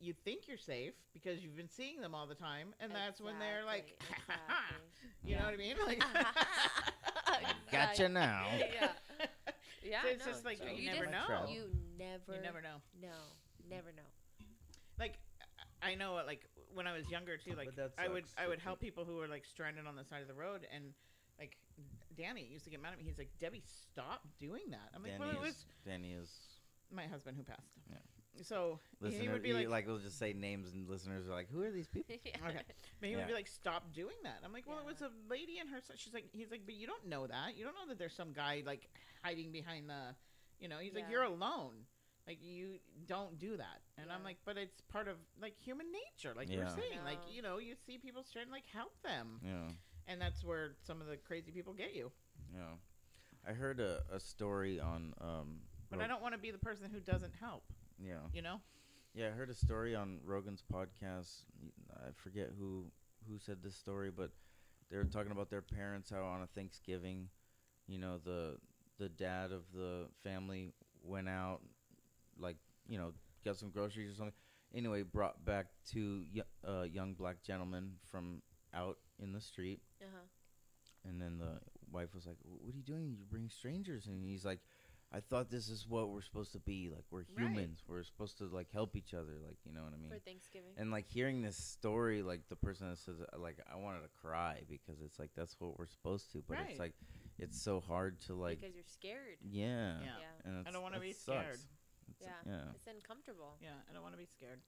you think you're safe because you've been seeing them all the time and that's when they're like Exactly, you know what i mean like Gotcha now. Yeah. Yeah, So it's no, just like, so you just- never know. You never, you never know know. Never know. like I know like when I was younger too like But that I would sucks I would help people who were like stranded on the side of the road and like Danny used to get mad at me he's like Debbie stop doing that I'm like Danny well it is was Danny is my husband who passed Yeah. so he listener. would be you- like, like we'll just say names and listeners are like, who are these people? Yeah. okay but he would Yeah. be like stop doing that I'm like well it Yeah. was a lady and her son she's like he's like but you don't know that you don't know that there's some guy like hiding behind the you know he's like Yeah. you're alone Like you don't do that, and I'm like, but it's part of like human nature, like Yeah. you're saying. Like you know, you see people trying to like help them, Yeah. and that's where some of the crazy people get you. Yeah. I heard a, a story on um But Rog- I don't want to be the person who doesn't help. yeah. You know? Yeah, I heard a story on Rogan's podcast. I forget who who said this story, but they were talking about their parents how on a Thanksgiving, you know, the the dad of the family went out like, you know, got some groceries or something. Anyway, brought back two y- uh, young black gentlemen from out in the street Uh huh. and then the wife was like, "What are you doing? You bring strangers?" And he's like, "I thought this is what we're supposed to be. Like we're Right. humans. We're supposed to like help each other. Like you know what I mean." For Thanksgiving. And like hearing this story, like the person that says, like I wanted to cry because it's like that's what we're supposed to, but Right. it's like it's so hard to like, because you're scared. yeah, Yeah. Yeah. And I don't want to that be sucks. Scared. It's- Yeah. yeah, It's uncomfortable. Yeah, I don't want to be scared.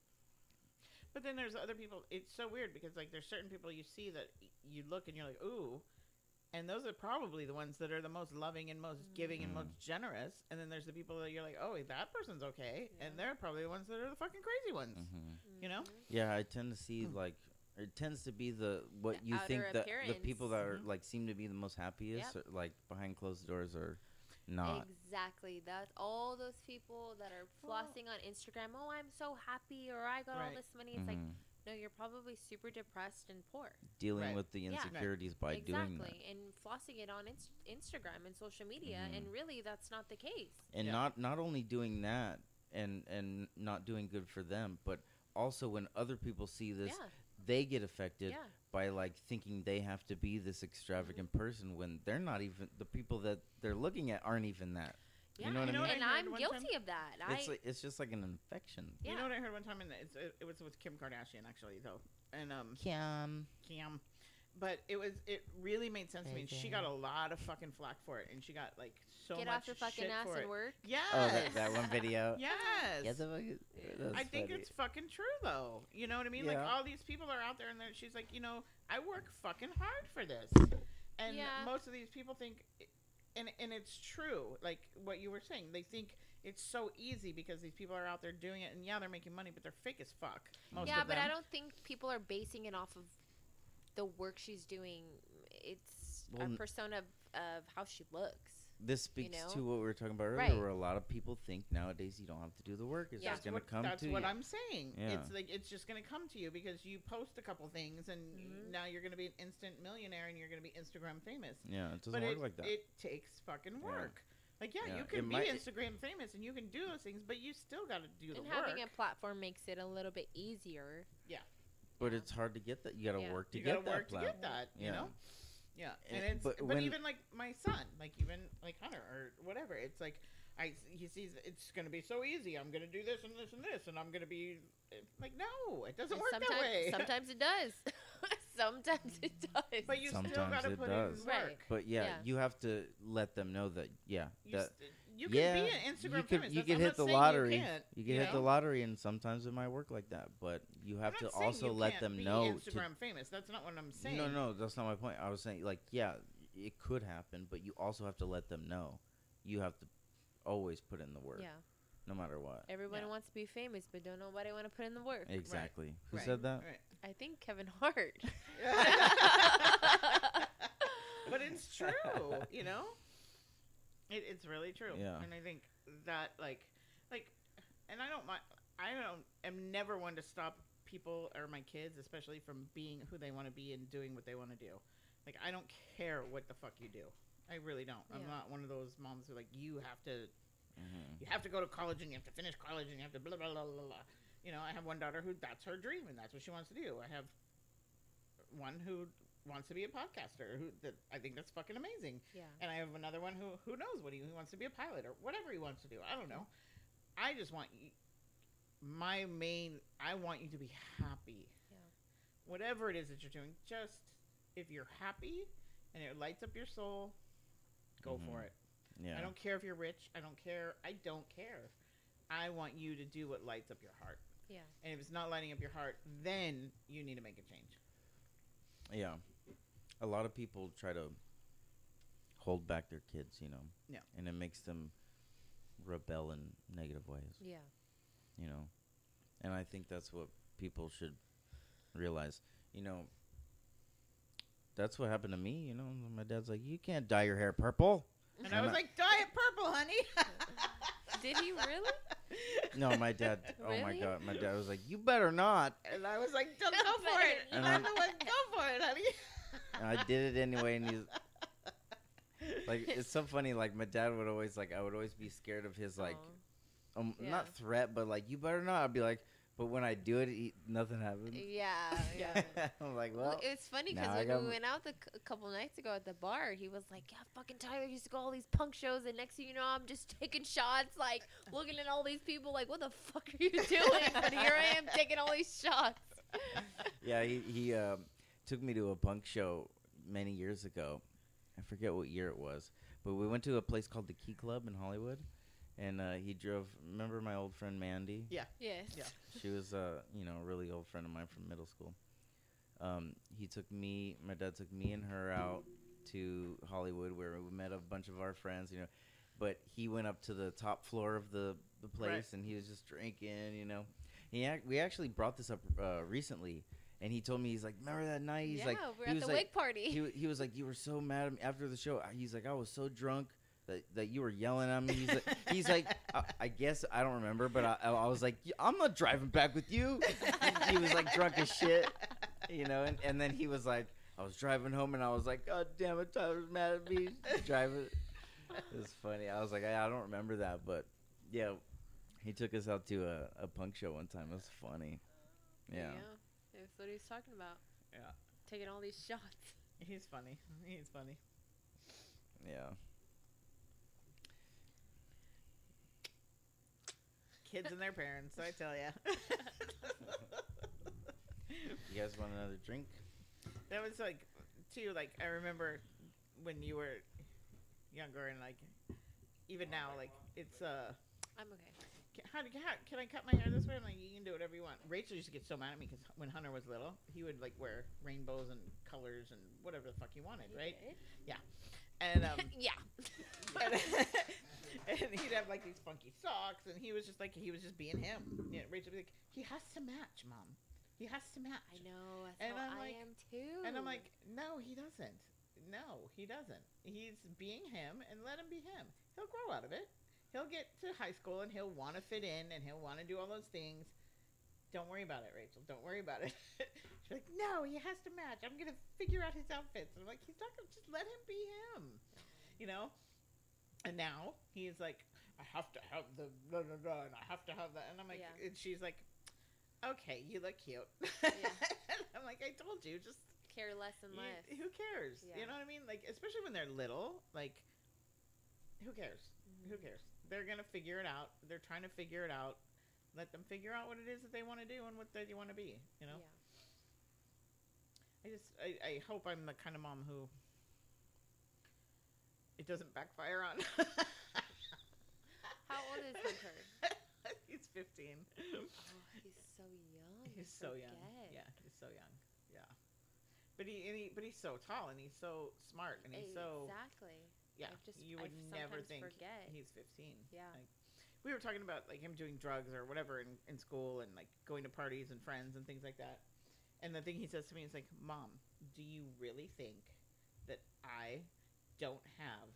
But then there's other people. It's so weird because like there's certain people you see that you look and you're like, ooh, and those are probably the ones that are the most loving and most giving and Mhm. most generous. And then there's the people that you're like, oh, that person's okay, Yeah. and they're probably the ones that are the fucking crazy ones. hmm You know? Mhm. yeah. I tend to see Hmm. like it tends to be the what The you think outer that the people that are Mhm. like seem to be the most happiest, Yep. are, like behind closed doors, are not. Exactly. That's all those people that are flossing on Instagram. Oh, I'm so happy, or I got all this money. It's like, Mhm. no, you're probably super depressed and poor. dealing Right. with the Yeah. Insecurities by exactly. doing that. Exactly and flossing it on Inst- Instagram and social media, Mhm. and really, that's not the case. and Yeah. not not only doing that and and not doing good for them but also when other people see this yeah. They get affected Yeah. by like thinking they have to be this extravagant person when they're not even the people that they're looking at aren't even that Yeah. you know what You know i what mean I and I'm guilty time? of that. it's I, like, it's just like an infection yeah. You know what I heard one time, and it's, it, it was with Kim Kardashian actually, though, and um, Kim. Kim. But it was it really made sense to me. She got a lot of fucking flack for it, and she got like so Get much off your fucking shit ass for and it. work. Yes. oh that, that one video Yes. Yeah, the fucking- that's I think funny. it's fucking true though. You know what I mean? Like Yeah. all these people are out there, and they're- she's like, you know, I work fucking hard for this, and Yeah. most of these people think, and and it's true. Like what you were saying, they think it's so easy because these people are out there doing it, and yeah, they're making money, but they're fake as fuck. Most yeah, of but them. I don't think people are basing it off of the work she's doing. It's Well, a n- persona of, of how she looks. This speaks know? to what we were talking about earlier Right. where a lot of people think nowadays you don't have to do the work it's Yeah. just That's gonna what, come that's to what you I'm saying. Yeah. It's like it's just gonna come to you because you post a couple things, and Mhm. now you're gonna be an instant millionaire, and you're gonna be Instagram famous. yeah it doesn't but work it, like that it takes fucking work. Like yeah, Yeah, you it can be might- Instagram famous and you can do those things, but you still got to do the work. And having a platform makes it a little bit easier. Yeah. But Yeah. it's hard to get that you gotta Yeah. work to you get gotta that work plan. to get that. You Yeah. know. Yeah, and And- it's but but, when- even like my son, like even like Hunter or whatever, it's like I he sees it's gonna be so easy. I'm gonna do this and this and this, and I'm gonna be eh, like, no, it doesn't And work sometimes, that way. sometimes it does. sometimes it mm-hmm. does. but you still gotta put does. in Right. work. But yeah, Yeah. you have to let them know that yeah, You, that st- you can yeah, be an Instagram you could famous. you That's- could I'm hit the lottery. You, can't, You can hit the lottery, and sometimes it might work like that. But you have to also you let can't them be know. To, Instagram famous. That's not what I'm saying. no, no, that's not my point. I was saying like yeah, it could happen, but you also have to let them know. You have to always put in the work, yeah. no matter what. Everybody Yeah. wants to be famous, but don't nobody want to put in the work. Exactly. Who Right. said that? Right. I think Kevin Hart. but it's true, you know. It, it's really true. Yeah. And I think that like, like, and I don't mind. I don't. am never one to stop people or my kids, especially from being who they want to be and doing what they want to do. Like I don't care what the fuck you do. I really don't. I'm not one of those moms who like you have to hmm you have to go to college and you have to finish college and you have to blah blah blah blah blah. You know, I have one daughter who that's her dream and that's what she wants to do. I have one who wants to be a podcaster who that I think that's fucking amazing. yeah. And I have another one who who knows what he, who wants to be a pilot or whatever he wants to do. I don't know. I just want you my main I want you to be happy. Yeah. Whatever it is that you're doing, just if you're happy and it lights up your soul, go for Mhm. it. Yeah. I don't care if you're rich. I don't care. I don't care. I want you to do what lights up your heart. Yeah. And if it's not lighting up your heart, then you need to make a change. Yeah. A lot of people try to hold back their kids, you know. Yeah. And it makes them rebel in negative ways. Yeah. You know, and I think that's what people should realize. You know, that's what happened to me. You know, my dad's like, "You can't dye your hair purple." And I was like, dye it purple, honey. Did he really? No, my dad. really? Oh my god, my dad was like, "You better not." And I was like, don't go for it. And I'm I'm- the one, go for it, honey. And I did it anyway, and he's like, it's so funny. Like my dad would always like, I would always be scared of his like, Aw. um, Yeah. not threat, but like, you better not. I'd be like, but when I do it, he, nothing happens. Yeah, yeah. I'm like, Well, well, it's funny now because I when got we m- went out the, c- a couple nights ago at the bar, he was like, "Yeah, fucking Tyler used to go all these punk shows, and next thing you know, I'm just taking shots, like looking at all these people, like, what the fuck are you doing? but here I am taking all these shots. yeah, he he um, took me to a punk show many years ago. I forget what year it was, but we went to a place called the Key Club in Hollywood, and uh, he drove. Remember my old friend Mandy? Yes. Yeah. She was, uh, you know, a really old friend of mine from middle school. Um, he took me, my dad took me and her out to Hollywood where we met a bunch of our friends, you know. But he went up to the top floor of the, the place Right. and he was just drinking, you know. He ac- we actually brought this up uh, recently, and he told me he's like, "Remember that night?" He's yeah, like, we're he at was the like, wake party. he, he was like, "You were so mad at me after the show." He's like, "I was so drunk that, that you were yelling at me." He's like, he's like I, I guess I don't remember, but I, I, was like, "I'm not driving back with you." he, was like drunk as shit, you know. And, and then he was like, "I was driving home, and I was like, God damn it, Tyler's mad at me driving." It was funny. I was like, I, I don't remember that, but yeah, he took us out to a, a punk show one time. It was funny. Yeah. That's what he's talking about. Yeah. Taking all these shots. He's funny. He's funny. Yeah. Kids and their parents, I tell ya. You guys want another drink? that was like, too, like, I remember when you were younger and, like, even now, like, it's, uh, I'm okay. How, how can I cut my hair this way? I'm like, you can do whatever you want. Rachel used to get so mad at me because when Hunter was little, he would like wear rainbows and colors and whatever the fuck he wanted, right? Yeah. And um, yeah. and, and he'd have like these funky socks, and he was just like he was just being him. Yeah, Rachel would be like, he has to match, mom. He has to match. I know. And I'm I like- am too. And I'm like, no, he doesn't. No, he doesn't. He's being him, and let him be him. He'll grow out of it. He'll get to high school, and he'll want to fit in, and he'll want to do all those things. Don't worry about it, Rachel. Don't worry about it. She's like, no, he has to match. I'm gonna figure out his outfits. And I'm like, he's not gonna just let him be him, you know. And now he's like, I have to have the blah, blah, blah, and I have to have that. And I'm like, Yeah. and she's like, okay, you look cute. Yeah. I'm like, I told you, just care less and you- less. who cares? Yeah. You know what I mean? Like, especially when they're little, like, who cares? Who Mhm. cares? They're gonna figure it out. They're trying to figure it out. Let them figure out what it is that they want to do and what they want to be. You know. Yeah. I just, I, I hope I'm the kind of mom who it doesn't backfire on. How old is Hunter? he's 15. Oh, he's so young. He's so young. Yeah, he's so young. Yeah. But he, and he, but he's so tall and he's so smart and he's so exactly. Yeah. I just- you I would never think forget. he's 15. Yeah. Like, we were talking about like him doing drugs or whatever in, in school and like going to parties and friends and things like that. And the thing he says to me is like, "Mom, do you really think that I don't have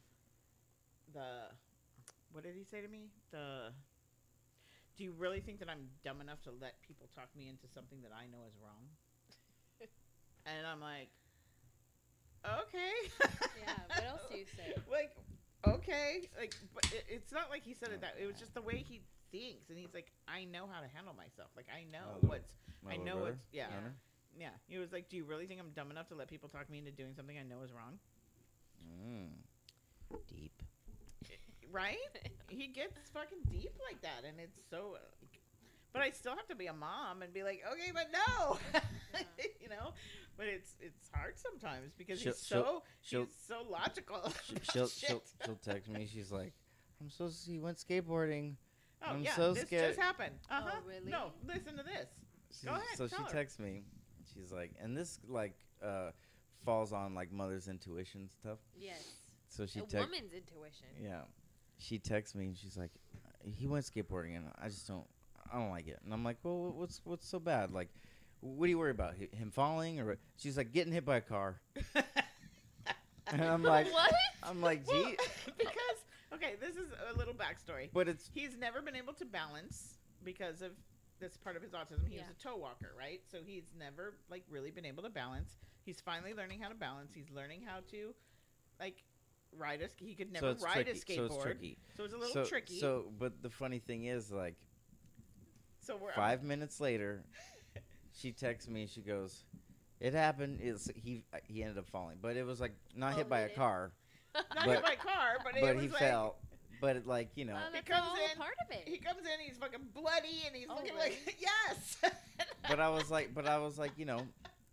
the what did he say to me? The do you really think that I'm dumb enough to let people talk me into something that I know is wrong? and I'm like, okay. Yeah, what else do you say? like, okay, like, but it, it's not like he said it that. It was just the way he thinks, and he's like, I know how to handle myself. Like, I know the- what's, My I know brother, what's, yeah, Hunter? yeah. He was like, Do you really think I'm dumb enough to let people talk me into doing something I know is wrong? Mm. Deep. Right? he gets fucking deep like that, and it's so. But I still have to be a mom and be like, okay, but no, you know. But it's it's hard sometimes because She'll- he's so she'll- he's so logical. She, she'll, she'll she'll text me. She's like, "I'm so s- he went skateboarding." Oh I'm yeah, so this scared. just happened. Uh huh. Oh, really? No, listen to this. She's, Go ahead, So she her. texts me. She's like, and this like uh falls on like mother's intuition stuff. Yes. So she a texts. woman's intuition. Yeah. she texts me and she's like, he went skateboarding and I just don't, I don't like it. And I'm like, well, what's what's so bad? Like, what do you worry about? Him falling or? what?" She's like, getting hit by a car. And I'm like, what? I'm like, Well, gee, because okay, this is a little backstory. but it's He's never been able to balance because of this part of his autism. He was Yeah. a toe walker, right? So he's never like really been able to balance. He's finally learning how to balance. He's learning how to like ride a. sk- He could never so ride tricky. a skateboard. So it's tricky. So it's a little so, tricky. So, but the funny thing is, like, so we're five minutes later, she texts me. She goes, "It happened. It's he. He ended up falling, but it was like not Oh, hit by a car, not but- hit by car, but, it but was he like, fell. But it, like you know, Oh, He that's comes all in, part of it. He comes in, he's fucking bloody, and he's Oh, looking really? like yes. but I was like, but I was like, you know,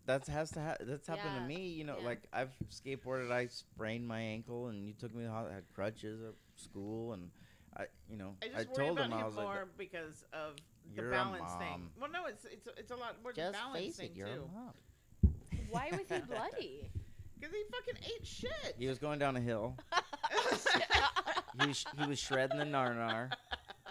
that has to ha- that's happened Yeah, to me. You know, yeah. like I've skateboarded, I sprained my ankle, and you took me to ho- I had crutches at school, and I, you know, I I, just worry told about him I was more like, because of the You're a balance thing. mom. Well, no, it's it's it's a lot more the just balance face thing it, you're too. a mom. Why was he bloody? Because he fucking ate shit. He was going down a hill. He was he was shredding the narnar.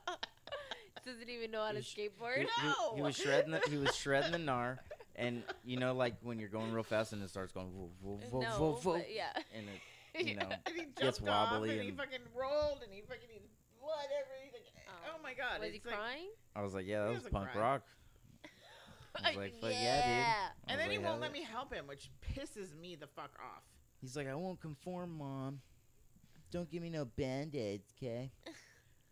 Doesn't even know how to He sh- skateboard. He, he- No! he was shredding the, he was shredding the gnar, and you know, like when you're going real fast and it starts going, woo, woo, woo, no, woo, woo, but yeah. and it, you know, and he jumped Gets off wobbly and, he and- fucking rolled and he fucking he's blood everything. Oh. My god! Was he like- crying? I was like, yeah, that was was punk cry. rock. I was like, fuck yeah, dude. I and was then he won't let yeah. me help him, which pisses me the fuck off. He's like, I won't conform, mom. Don't give me no band-aids, okay?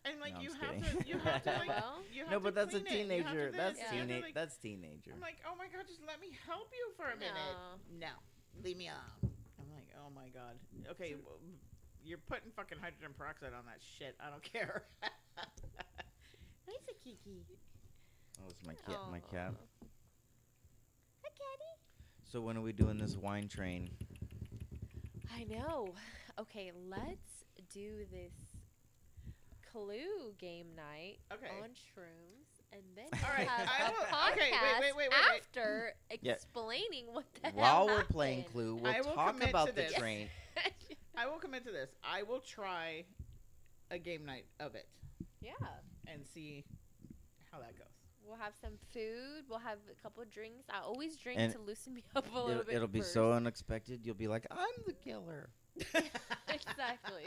And like No, I'm you have to, you have to like, Well. you have No, to but that's a clean it, you have to teenager. That's Yeah. you teenage. like- That's teenager. I'm like, oh my god, just let me help you for a minute. No, leave me alone. I'm like, oh my god. Okay, well, you're putting fucking hydrogen peroxide on that shit. I don't care. Nice a Kiki. Oh, it's my cat. My oh. cat. Hi, Caddy. So when are we doing this wine train? I know. Okay, let's do this Clue game night Okay. on shrooms, and then All right, have I a will- podcast okay, wait, wait, wait, wait, wait. after Yeah. explaining what the hell. While hell we're playing happened. Clue, we'll will talk commit about the this. train. I will commit to this. I will try a game night of it yeah, and see how that goes. we'll have some food. We'll have a couple of drinks. I always drink And to loosen me up a little It'll, bit. it'll be first. so unexpected. You'll be like, I'm the killer. exactly.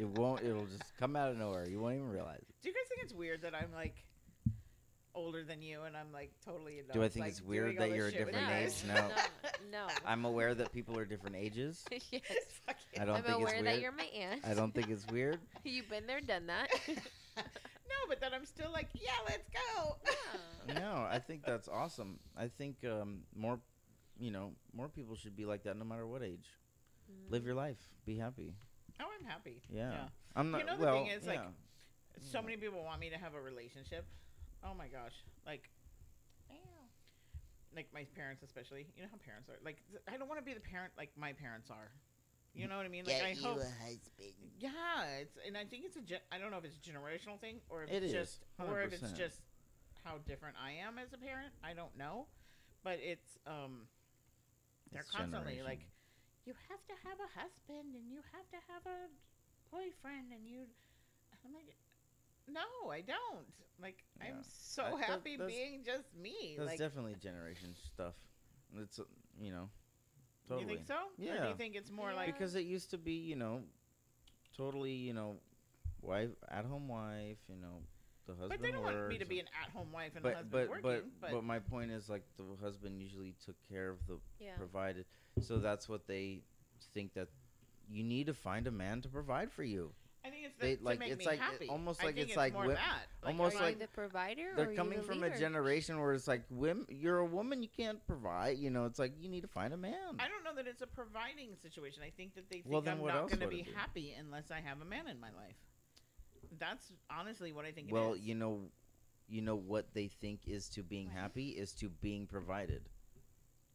It won't. It'll just come out of nowhere. You won't even realize it. Do you guys think it's weird that I'm like older than you and I'm like totally adult? Do I think like, it's weird that you're a different age? No. no, no. I'm aware that people are different ages. yes. I don't I'm think aware it's that you're my aunt. I don't think it's weird. You've been there, done that. no, but then I'm still like, yeah, let's go. No, I think that's awesome. I think um, more, you know, more people should be like that no matter what age. Mm. Live your life. Be happy. Oh, I'm happy. Yeah. Yeah. I'm not. You know the well, thing is, like. So many people want me to have a relationship. Oh my gosh. Like, like my parents, especially. You know how parents are. Like, I don't want to be the parent like my parents are. You know what I mean? Like, I hope. a husband. Yeah, it's and I think it's a. Gen- I don't know if it's a generational thing or if It it's is, just or if it's 100%. just how different I am as a parent. I don't know, but it's um. They're It's constantly generation. like, you have to have a husband and you have to have a boyfriend and you. I'm like, no, I don't. Like, Yeah. I'm so I- that- happy that's- being just me. That's like, definitely generation stuff. It's uh, you know, totally. you think so? Or do you think it's more Yeah. like because it used to be you know, totally you know, wife at home wife. You know, the husband. But they don't want me to be an at-home wife and a but husband but working. but but my point is like the husband usually took care of the Yeah. provided, so that's what they think that you need to find a man to provide for you. I think it's They- the, like, to make it's me like- it- happy. almost I like think it's like more wi- that. almost are Are you- you the provider? They're are coming the from leader? a generation where it's like, women, you're a woman, you can't provide. You know, it's like you need to find a man. I don't know that it's a providing situation. I think that they think Well, then I'm what not going to be it be? happy unless I have a man in my life. That's honestly what I think. well, it is. you know, you know what they think is to being happy is to being provided.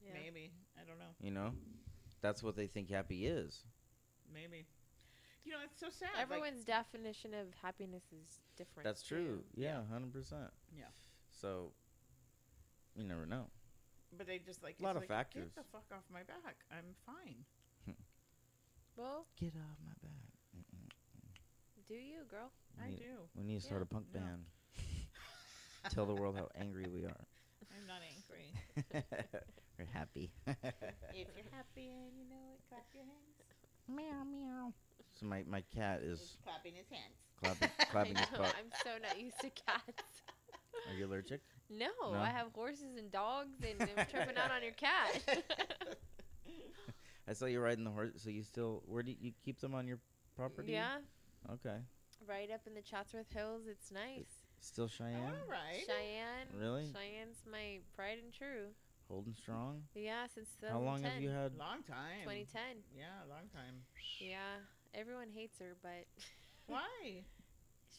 Yeah. maybe I don't know. You know, that's what they think happy is. Maybe you know it's so sad. like- Everyone's definition of happiness is different. That's true. too. Yeah, hundred percent. Yeah. So, you never know. but they just like A lot of like, factors. Get the fuck off my back. I'm fine. Well, Get off my back. Mm-mm. Do you, girl? I need- do. We need to start Yeah. a punk No. band. Tell the world how angry we are. I'm not angry. We're happy. if you're happy and you know it, clap your hands. meow meow. So my, my cat He's is clapping his hands. clapping, clapping his I know, butt. I'm so not used to cats. Are you allergic? No, No? I have horses and dogs, and I'm tripping out on your cat. I saw you riding the horse. So you still where do you, you keep them on your property? yeah, Okay. right up in the Chatsworth Hills. It's nice. Still Cheyenne. All right. Cheyenne. Really? Cheyenne's my pride and true. Holding strong. Yeah, since How long have you 2010. had? Long time. 2010. Yeah, long time. Yeah, everyone hates her, but Why?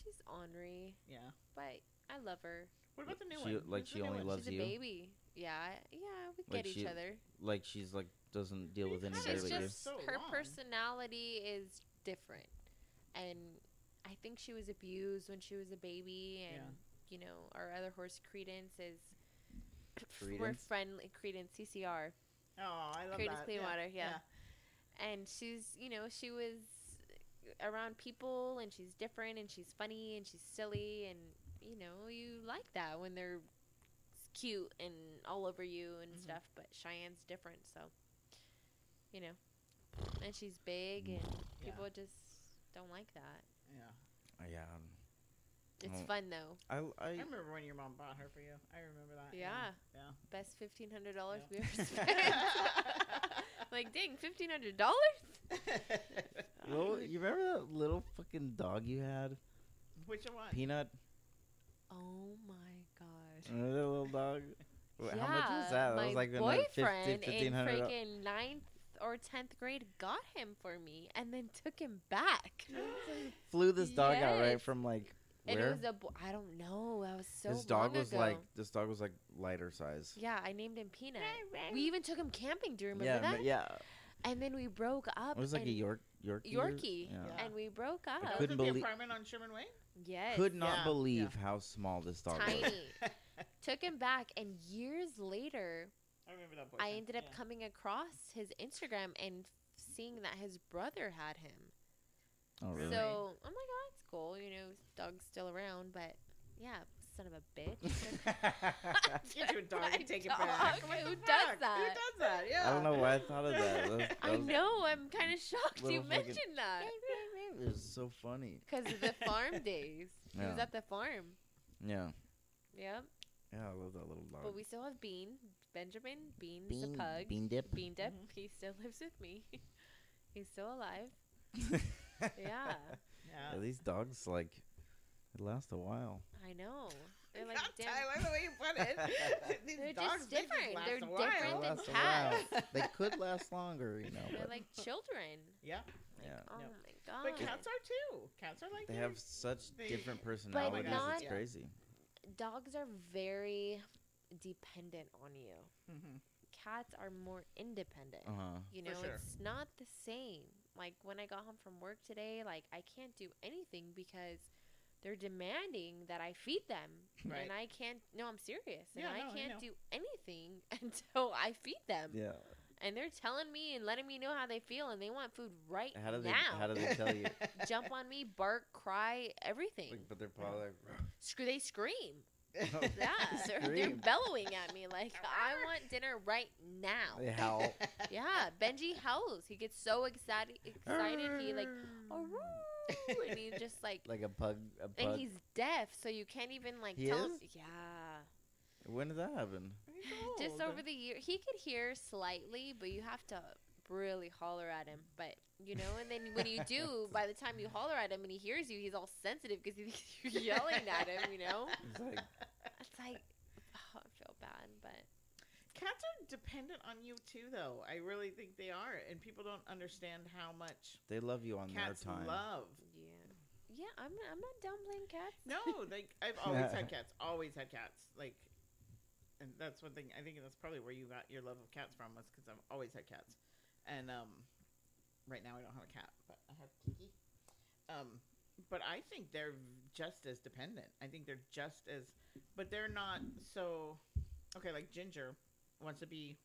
she's ornery. Yeah. But I love her. What about the new She- one? like Who's the she new only one? loves she's a you? baby. Yeah, yeah, we Like get each other. Like she's like doesn't deal with You've anybody her She's but you. just so her long. personality is different, and I think she was abused when she was a baby, and you know our other horse Creedence is. We're Creedence? friendly. Creedence CCR. Oh, I love Creedence that. Clearwater, yeah. and she's you know she was around people and she's different and she's funny and she's silly and you know you like that when they're cute and all over you and Mhm. stuff but cheyenne's different so you know and she's big and Yeah. people just don't like that Yeah. Uh, yeah. it's Oh. fun though I I I remember when your mom bought her for you. I remember that. Yeah. Yeah. best $1500 Yeah. we ever spent like dang $1500 well, you remember that little fucking dog you had, Which one? Peanut? oh my gosh Remember that little dog? Wha- yeah, How much was that? That my was like another boyfriend 15, in 1500 dollars. freaking ninth or tenth grade got him for me, and then took him back. Flew this dog out right Yes. from like and where? it was a bo- I don't know. That was so this dog long was ago. like this dog was like lighter size. yeah, I named him Peanut. We even took him camping. Do you remember yeah, that? ma- yeah. And then we broke up. It was like a and- York Yorkie. Yorkie, Yeah. Yeah. and we broke up. That couldn't was at the apartment on Sherman Way. yes, Could not Yeah, believe how small this dog was. tiny. took him back, and years later, I remember that. I ended up Yeah. coming across his Instagram and seeing that his brother had him. Oh really? So I'm like, oh, that's. You know, dog's still around, but yeah, son of a bitch. Get you a dog My and take it dog. back. What Who the does fuck? Who that? does that? Yeah. I don't know why I thought of that. That was- that I know. I'm kind of shocked you little fucking- mentioned that It was so funny. because of the farm days. He was at the farm. Yeah. Yep. Yeah, I love that little dog. But we still have Bean, Benjamin. Bean's Bean, a pug. Bean dip. Bean dip. Mhm. He still lives with me. He's still alive. Yeah. Yeah. Yeah, these dogs like they last a while. I know. They're like God, damn. I like the way you put it. These They're dogs, just they different. last They're a while. different They than last a while. cats. They could last longer, you know. They're But like children. Yeah. Like, Yeah. oh Yep. my god. But cats are too. Cats are like they that. have such They- different But personalities. not- it's crazy. dogs are very dependent on you. Mhm. Cats are more independent. Uh huh. You For know, sure. it's not the same. Like when I got home from work today, like I can't do anything because they're demanding that I feed them. Right. And I can't no, I'm serious. And Yeah, I no, can't know. do anything until I feed them. Yeah. And they're telling me and letting me know how they feel and they want food right How do they? now. How do they tell you? Jump on me, bark, cry, everything. Like, but they're probably like. Screw they scream. Oh. Yeah, they're, they're bellowing at me like I want dinner right now. They howl. Yeah, Benji howls. He gets so excited. Excited, he like, "Aroo," and he's just like, like a pug. A pug. and he's deaf, so you can't even like He tell him. Yeah, when did that happen? Just over the year, he could hear slightly, but you have to really holler at him. But you know, and then when you do, by the time you holler at him and he hears you, he's all sensitive because you're yelling at him. You know, It's like it's like, oh, I feel bad, but Cats are dependent on you too, though. I really think they are, and people don't understand how much they love you on cats their time. love. yeah, yeah. I'm I'm not downplaying cats. No, like I've always had cats. Always had cats. Like, and that's one thing. I think that's probably where you got your love of cats from was because I've always had cats. And um, right now I don't have a cat, but I have Kiki. Um, but I think they're just as dependent. I think they're just as, but they're not so. Okay, like Ginger wants to be.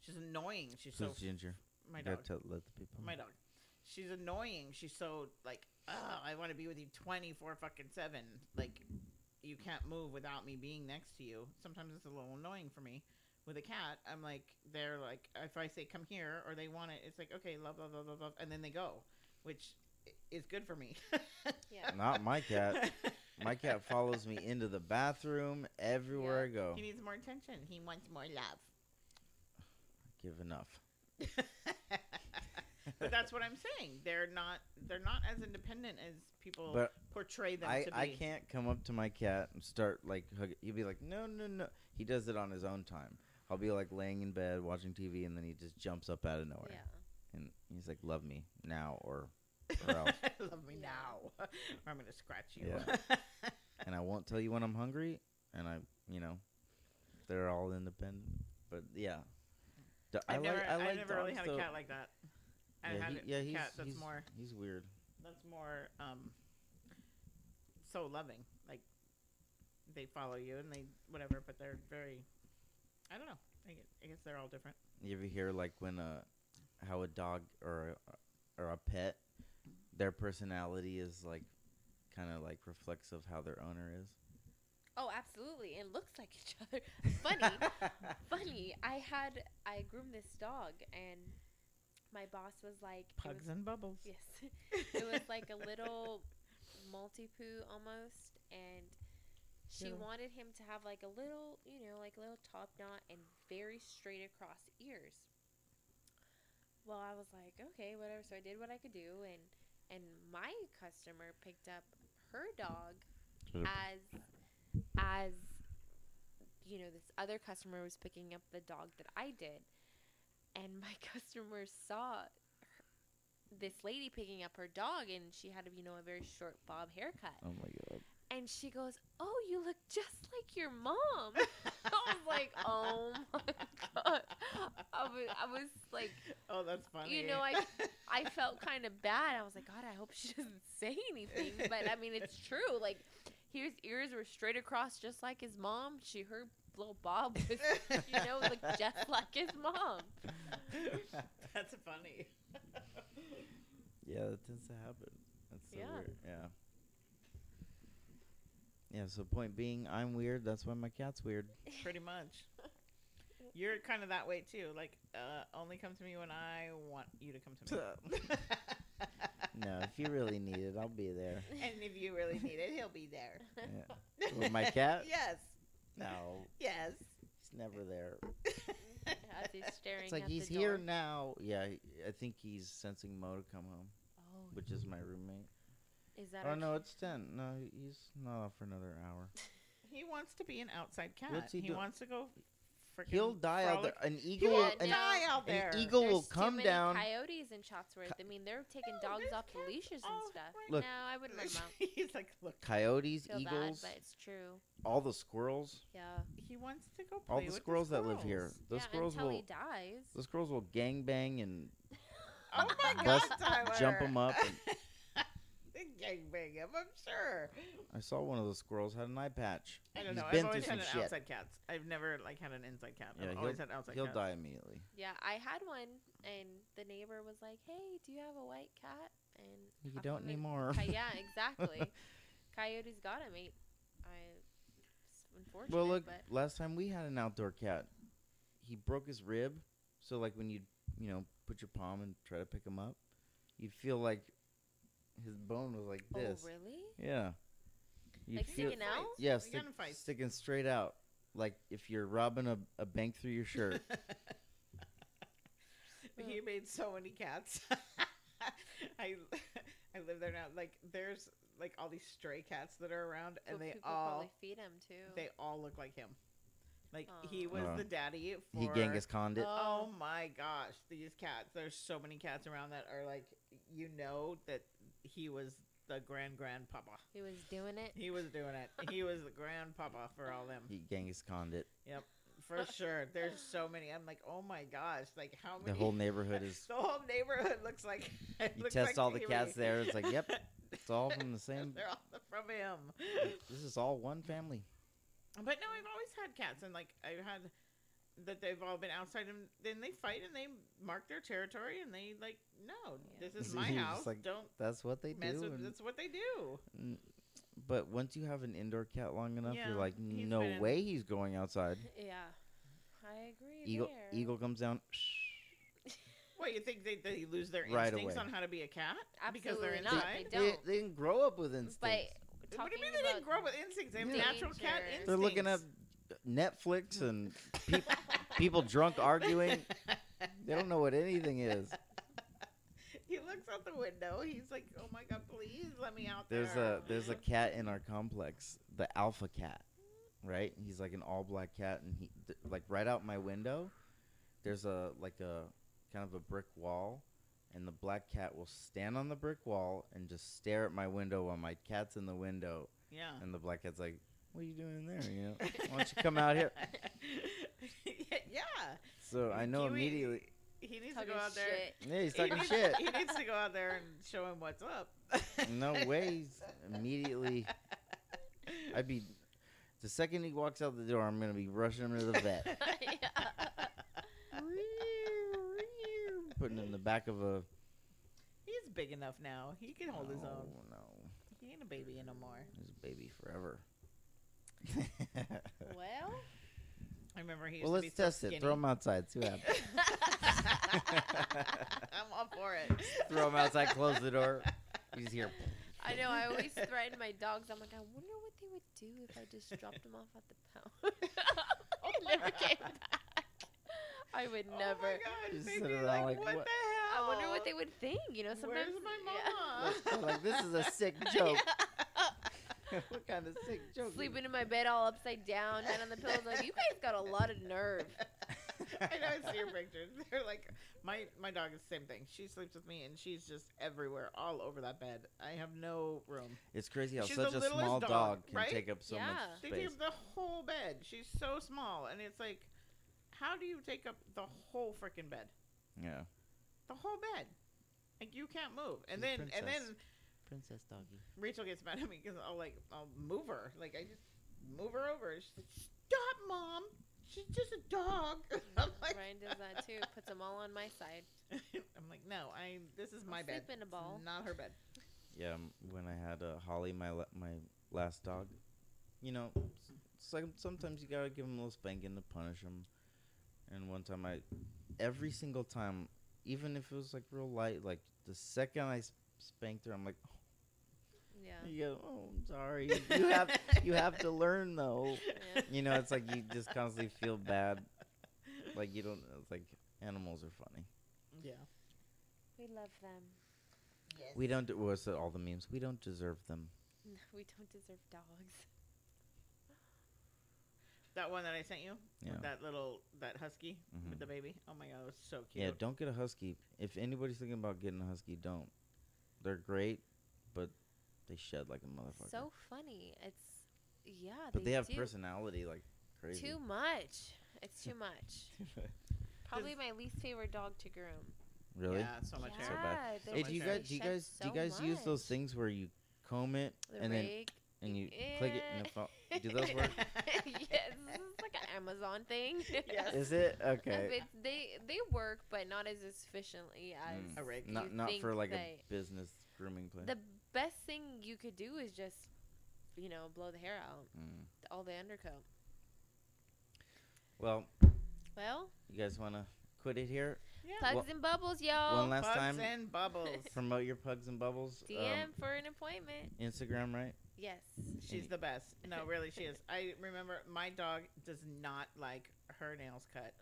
She's annoying. She's so Ginger? my dog. tell, let the people. My dog. She's annoying. She's so like oh, I want to be with you 24 fucking 7. Like, you can't move without me being next to you. Sometimes it's a little annoying for me. With a cat, I'm like, they're like, if I say come here or they want it, it's like, okay, love, love, love, love, love, and then they go, which is good for me. Yeah. Not my cat. My cat follows me into the bathroom everywhere I go. he needs more attention. He wants more love. Give enough. but that's what I'm saying. They're not. They're not as independent as people But portray them I, to be. I can't come up to my cat and start like hug. He'll be like, no, no, no. He does it on his own time. I'll be like laying in bed watching TV, and then he just jumps up out of nowhere, Yeah. and he's like, "Love me now," or, or else. Love me now, or I'm gonna scratch you. Yeah. and I won't tell you when I'm hungry, and I, you know, they're all independent. But yeah, D- I I've never, like. I like have never really dogs, had a though. cat like that. I yeah, had he- a yeah, he's, cat that's he's, more He's weird. that's more um so loving. Like they follow you and they whatever, but they're very. I don't know. I guess, I guess they're all different. You ever hear like when a how a dog or a, or a pet, their personality is like kind of like reflects of how their owner is. Oh, absolutely. And looks like each other. Funny. funny. I had I groomed this dog and my boss was like Pugs was- and bubbles. Yes. it was like a little multi poo almost and she Little- wanted him to have like a little, you know, like a little top knot and very straight across ears. Well, I was like, okay, whatever. So I did what I could do and and my customer picked up her dog as as you know this other customer was picking up the dog that I did and my customer saw her, this lady picking up her dog and she had you know a very short bob haircut oh my god. And she goes oh you look just like your mom I was like oh my god I was, I was like Oh, that's funny. you know, I I felt kind of bad. I was like, God, I hope she doesn't say anything. But I mean, it's true. Like, his ears were straight across, just like his mom. She heard little bob was, you know, looked just like his mom. that's funny. Yeah, that tends to happen. That's so Yeah. weird. Yeah. Yeah. So point being, I'm weird. That's why my cat's weird. Pretty much. You're kind of that way too. Like, uh, only come to me when I want you to come to me. No, if you really need it, I'll be there. and if you really need it, he'll be there. Yeah. With my cat? Yes. No, Yes. he's never there. As he's staring It's like at he's the here door. now. Yeah, I think he's sensing Mo to come home, Oh, which is my roommate. Is that? Oh no, it's ten. No, he's not off for another hour. He wants to be an outside cat. What's he he do- wants to go. Frickin He'll die out there. frolic. An eagle. Will, He'll an, no. die out there. an eagle will There's too come many down. Coyotes in Chatsworth. I mean, they're taking No, dogs there's off the cats leashes and all stuff. right Look. no, I wouldn't let them out. He's like, look, Coyotes, Feel eagles, bad, but it's true. all the squirrels, Yeah. he wants to go play all the with squirrels that live here. squirrels. Those yeah, squirrels until will. he dies. Those squirrels will gang bang and Oh my God, Bust- Tyler! jump 'em up and- they gangbang him, I'm sure. I saw one of those squirrels had an eye patch. I don't He's know. been I've always through had some an shit. outside cat. I've never like had an inside cat. Yeah, I've always had outside cat. He'll cats. die immediately. Yeah, I had one, and the neighbor was like, "Hey, do you have a white cat?" And You how don't come it- anymore. Coy- yeah, exactly. Coyotes got him. Ate. I. It's unfortunate, Well, look, but last time we had an outdoor cat, he broke his rib. So, like, when you you know put your palm and try to pick him up, you'd feel like his bone was like oh, this. oh really? Yeah. You'd Like feel, sticking out? Yeah, We stick, got in fights. sticking straight out, like if you're robbing a, a bank through your shirt. he made so many cats. I I live there now. Like there's like all these stray cats that are around, and But they all feed him too. they all look like him. Like he was Wow. the daddy for. he Genghis Khan'd it. Oh, oh my gosh, these cats! There's so many cats around that are like, you know, that he was the grand grandpapa. he was doing it. He was doing it. he was the grandpapa for all them. He Genghis Khan'd it. Yep. For sure. There's so many. I'm like, oh my gosh, like how many? The whole neighborhood is. the whole neighborhood looks like. You looks test like all the Pee-wee. cats there. It's like, yep, it's all from the same. They're all from him. This is all one family. But no, I've always had cats, and like I've had that they've all been outside and then they fight and they mark their territory and they like no Yeah. this is my you're house like, don't That's what they mess do. with that's what they do mm, but once you have an indoor cat long enough, Yeah, you're like, no been- way he's going outside. Yeah, I agree. Eagle, there. eagle comes down. what you think they, they lose their Right instincts away. on how to be a cat because they're Absolutely not. inside They They, don't. they didn't grow up with instincts. But what do you mean they didn't grow up with instincts they have natural cat instincts They're looking at Netflix and peop people drunk arguing. They don't know what anything is. he looks out the window he's like oh my god please let me out There's there a there's a cat in our complex, the alpha cat, right? He's like an all black cat, and he th- like right out my window. There's a like a kind of a brick wall, and the black cat will stand on the brick wall and just stare at my window while my cat's in the window, yeah and the black cat's like, "What are you doing in there? You know, why don't you come out here?" yeah So I know Kiwi- immediately. he needs talking to go out there shit. Yeah, he's he talking needs, shit. he needs to go out there and show him what's up No ways. Immediately, I'd be. The second he walks out the door, I'm gonna be rushing him to the vet. Putting him in the back of a. He's big enough now. He can hold his own. Oh, No, He ain't a baby anymore. he's a baby forever. well, I remember he used well, to let's be so test skinny. it. Throw him outside. See what happens. I'm all for it. Throw him outside. Close the door. He's here. I know. I always threaten my dogs. I'm like, I wonder what they would do if I just dropped them off at the pound. they never came back. I would Oh never. my God, Just they'd sit around like, like, what, what- the I wonder what they would think. You know, sometimes. Where's my yeah. mama? Like this is a sick joke. what kind of sick joke? Sleeping in my bed all upside down, head on the pillows. Like, you guys got a lot of nerve. I know. I see your pictures. They're like my my dog is the same thing. She sleeps with me, and she's just everywhere, all over that bed. I have no room. It's crazy how She's such a small dog, dog, can right? take up so Yeah. much They take up the whole bed. She's so small, and it's like, how do you take up the whole freaking bed? Yeah. The whole bed. Like you can't move. And She's a then and then princess. Princess doggy. Rachel gets mad at me because I'll like I'll move her. Like I just move her over. She's like, "Stop, mom! She's just a dog." I'm like, Ryan does that too. Puts them all on my side. I'm like, no, I. This is I'll my bed. sleep in a ball. It's not her bed. Yeah, when I had uh, Holly, my la- my last dog, you know, it's like sometimes you gotta give him a little spanking to punish him. And one time, I, every single time, even if it was like real light, like the second I spanked her, I'm like, Yeah. you go, oh, I'm sorry. You have you have to learn though. yeah. You know, it's like you just constantly feel bad. Like you don't. It's like animals are funny. Yeah. We love them. Yes. We don't. What's it, all the memes? We don't deserve them. No, we don't deserve dogs. That one that I sent you. Yeah. That little that husky Mhm. with the baby. Oh my god, it was so cute. Yeah, don't get a husky. If anybody's thinking about getting a husky, don't. They're great, but they shed like a motherfucker. So funny. It's yeah. but they, have do. personality like crazy. Too much. It's too much. Probably my least favorite dog to groom. really? Yeah, so much yeah, So hair. bad. they- Hey, do you guys do you shed guys do you so guys use those things where you comb it The and then and you click it and it fall, do those work? yes, this is like an Amazon thing. Yes. Is it okay? but they they work, but not as efficiently as Mm. A rake. Not you not for think like a business grooming place. The best thing you could do is just, you know, blow the hair out, Mm. all the undercoat. Well, Well, you guys want to quit it here? Yeah. pugs Well- and bubbles, y'all. One last Pugs time, and bubbles. promote your pugs and bubbles. DM Um, for an appointment. Instagram, right? Yes. She's the best. No, really, she is. I remember my dog does not like her nails cut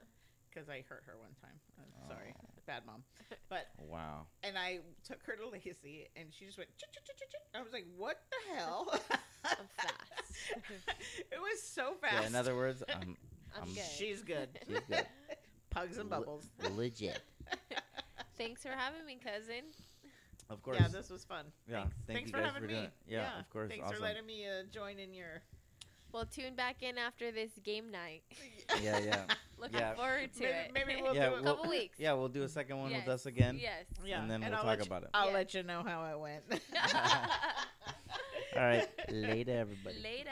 because I hurt her one time. I'm sorry. Bad mom. But Wow. and I took her to Lacey, and she just went. I was like, "What the hell?" I'm fast. it was so fast. Yeah. In other words, I'm I'm I'm- good. she's good. She's good. Pugs and Le- bubbles. legit. Thanks for having me, cousin. Of course. Yeah, this was fun. Yeah, Thanks, thank Thanks you for guys having for me. doing it. Yeah, of course, Thanks awesome. for letting me uh, join in your. Well, tune back in after this game night. Yeah, yeah. Looking Yeah. forward to Maybe- it. maybe we'll yeah, do a we'll, couple weeks. Yeah, we'll do a second one yes. with us again. Yes. Yeah, And then we'll I'll talk you- about it. I'll Yeah. let you know how it went. All right. Later, everybody. Later.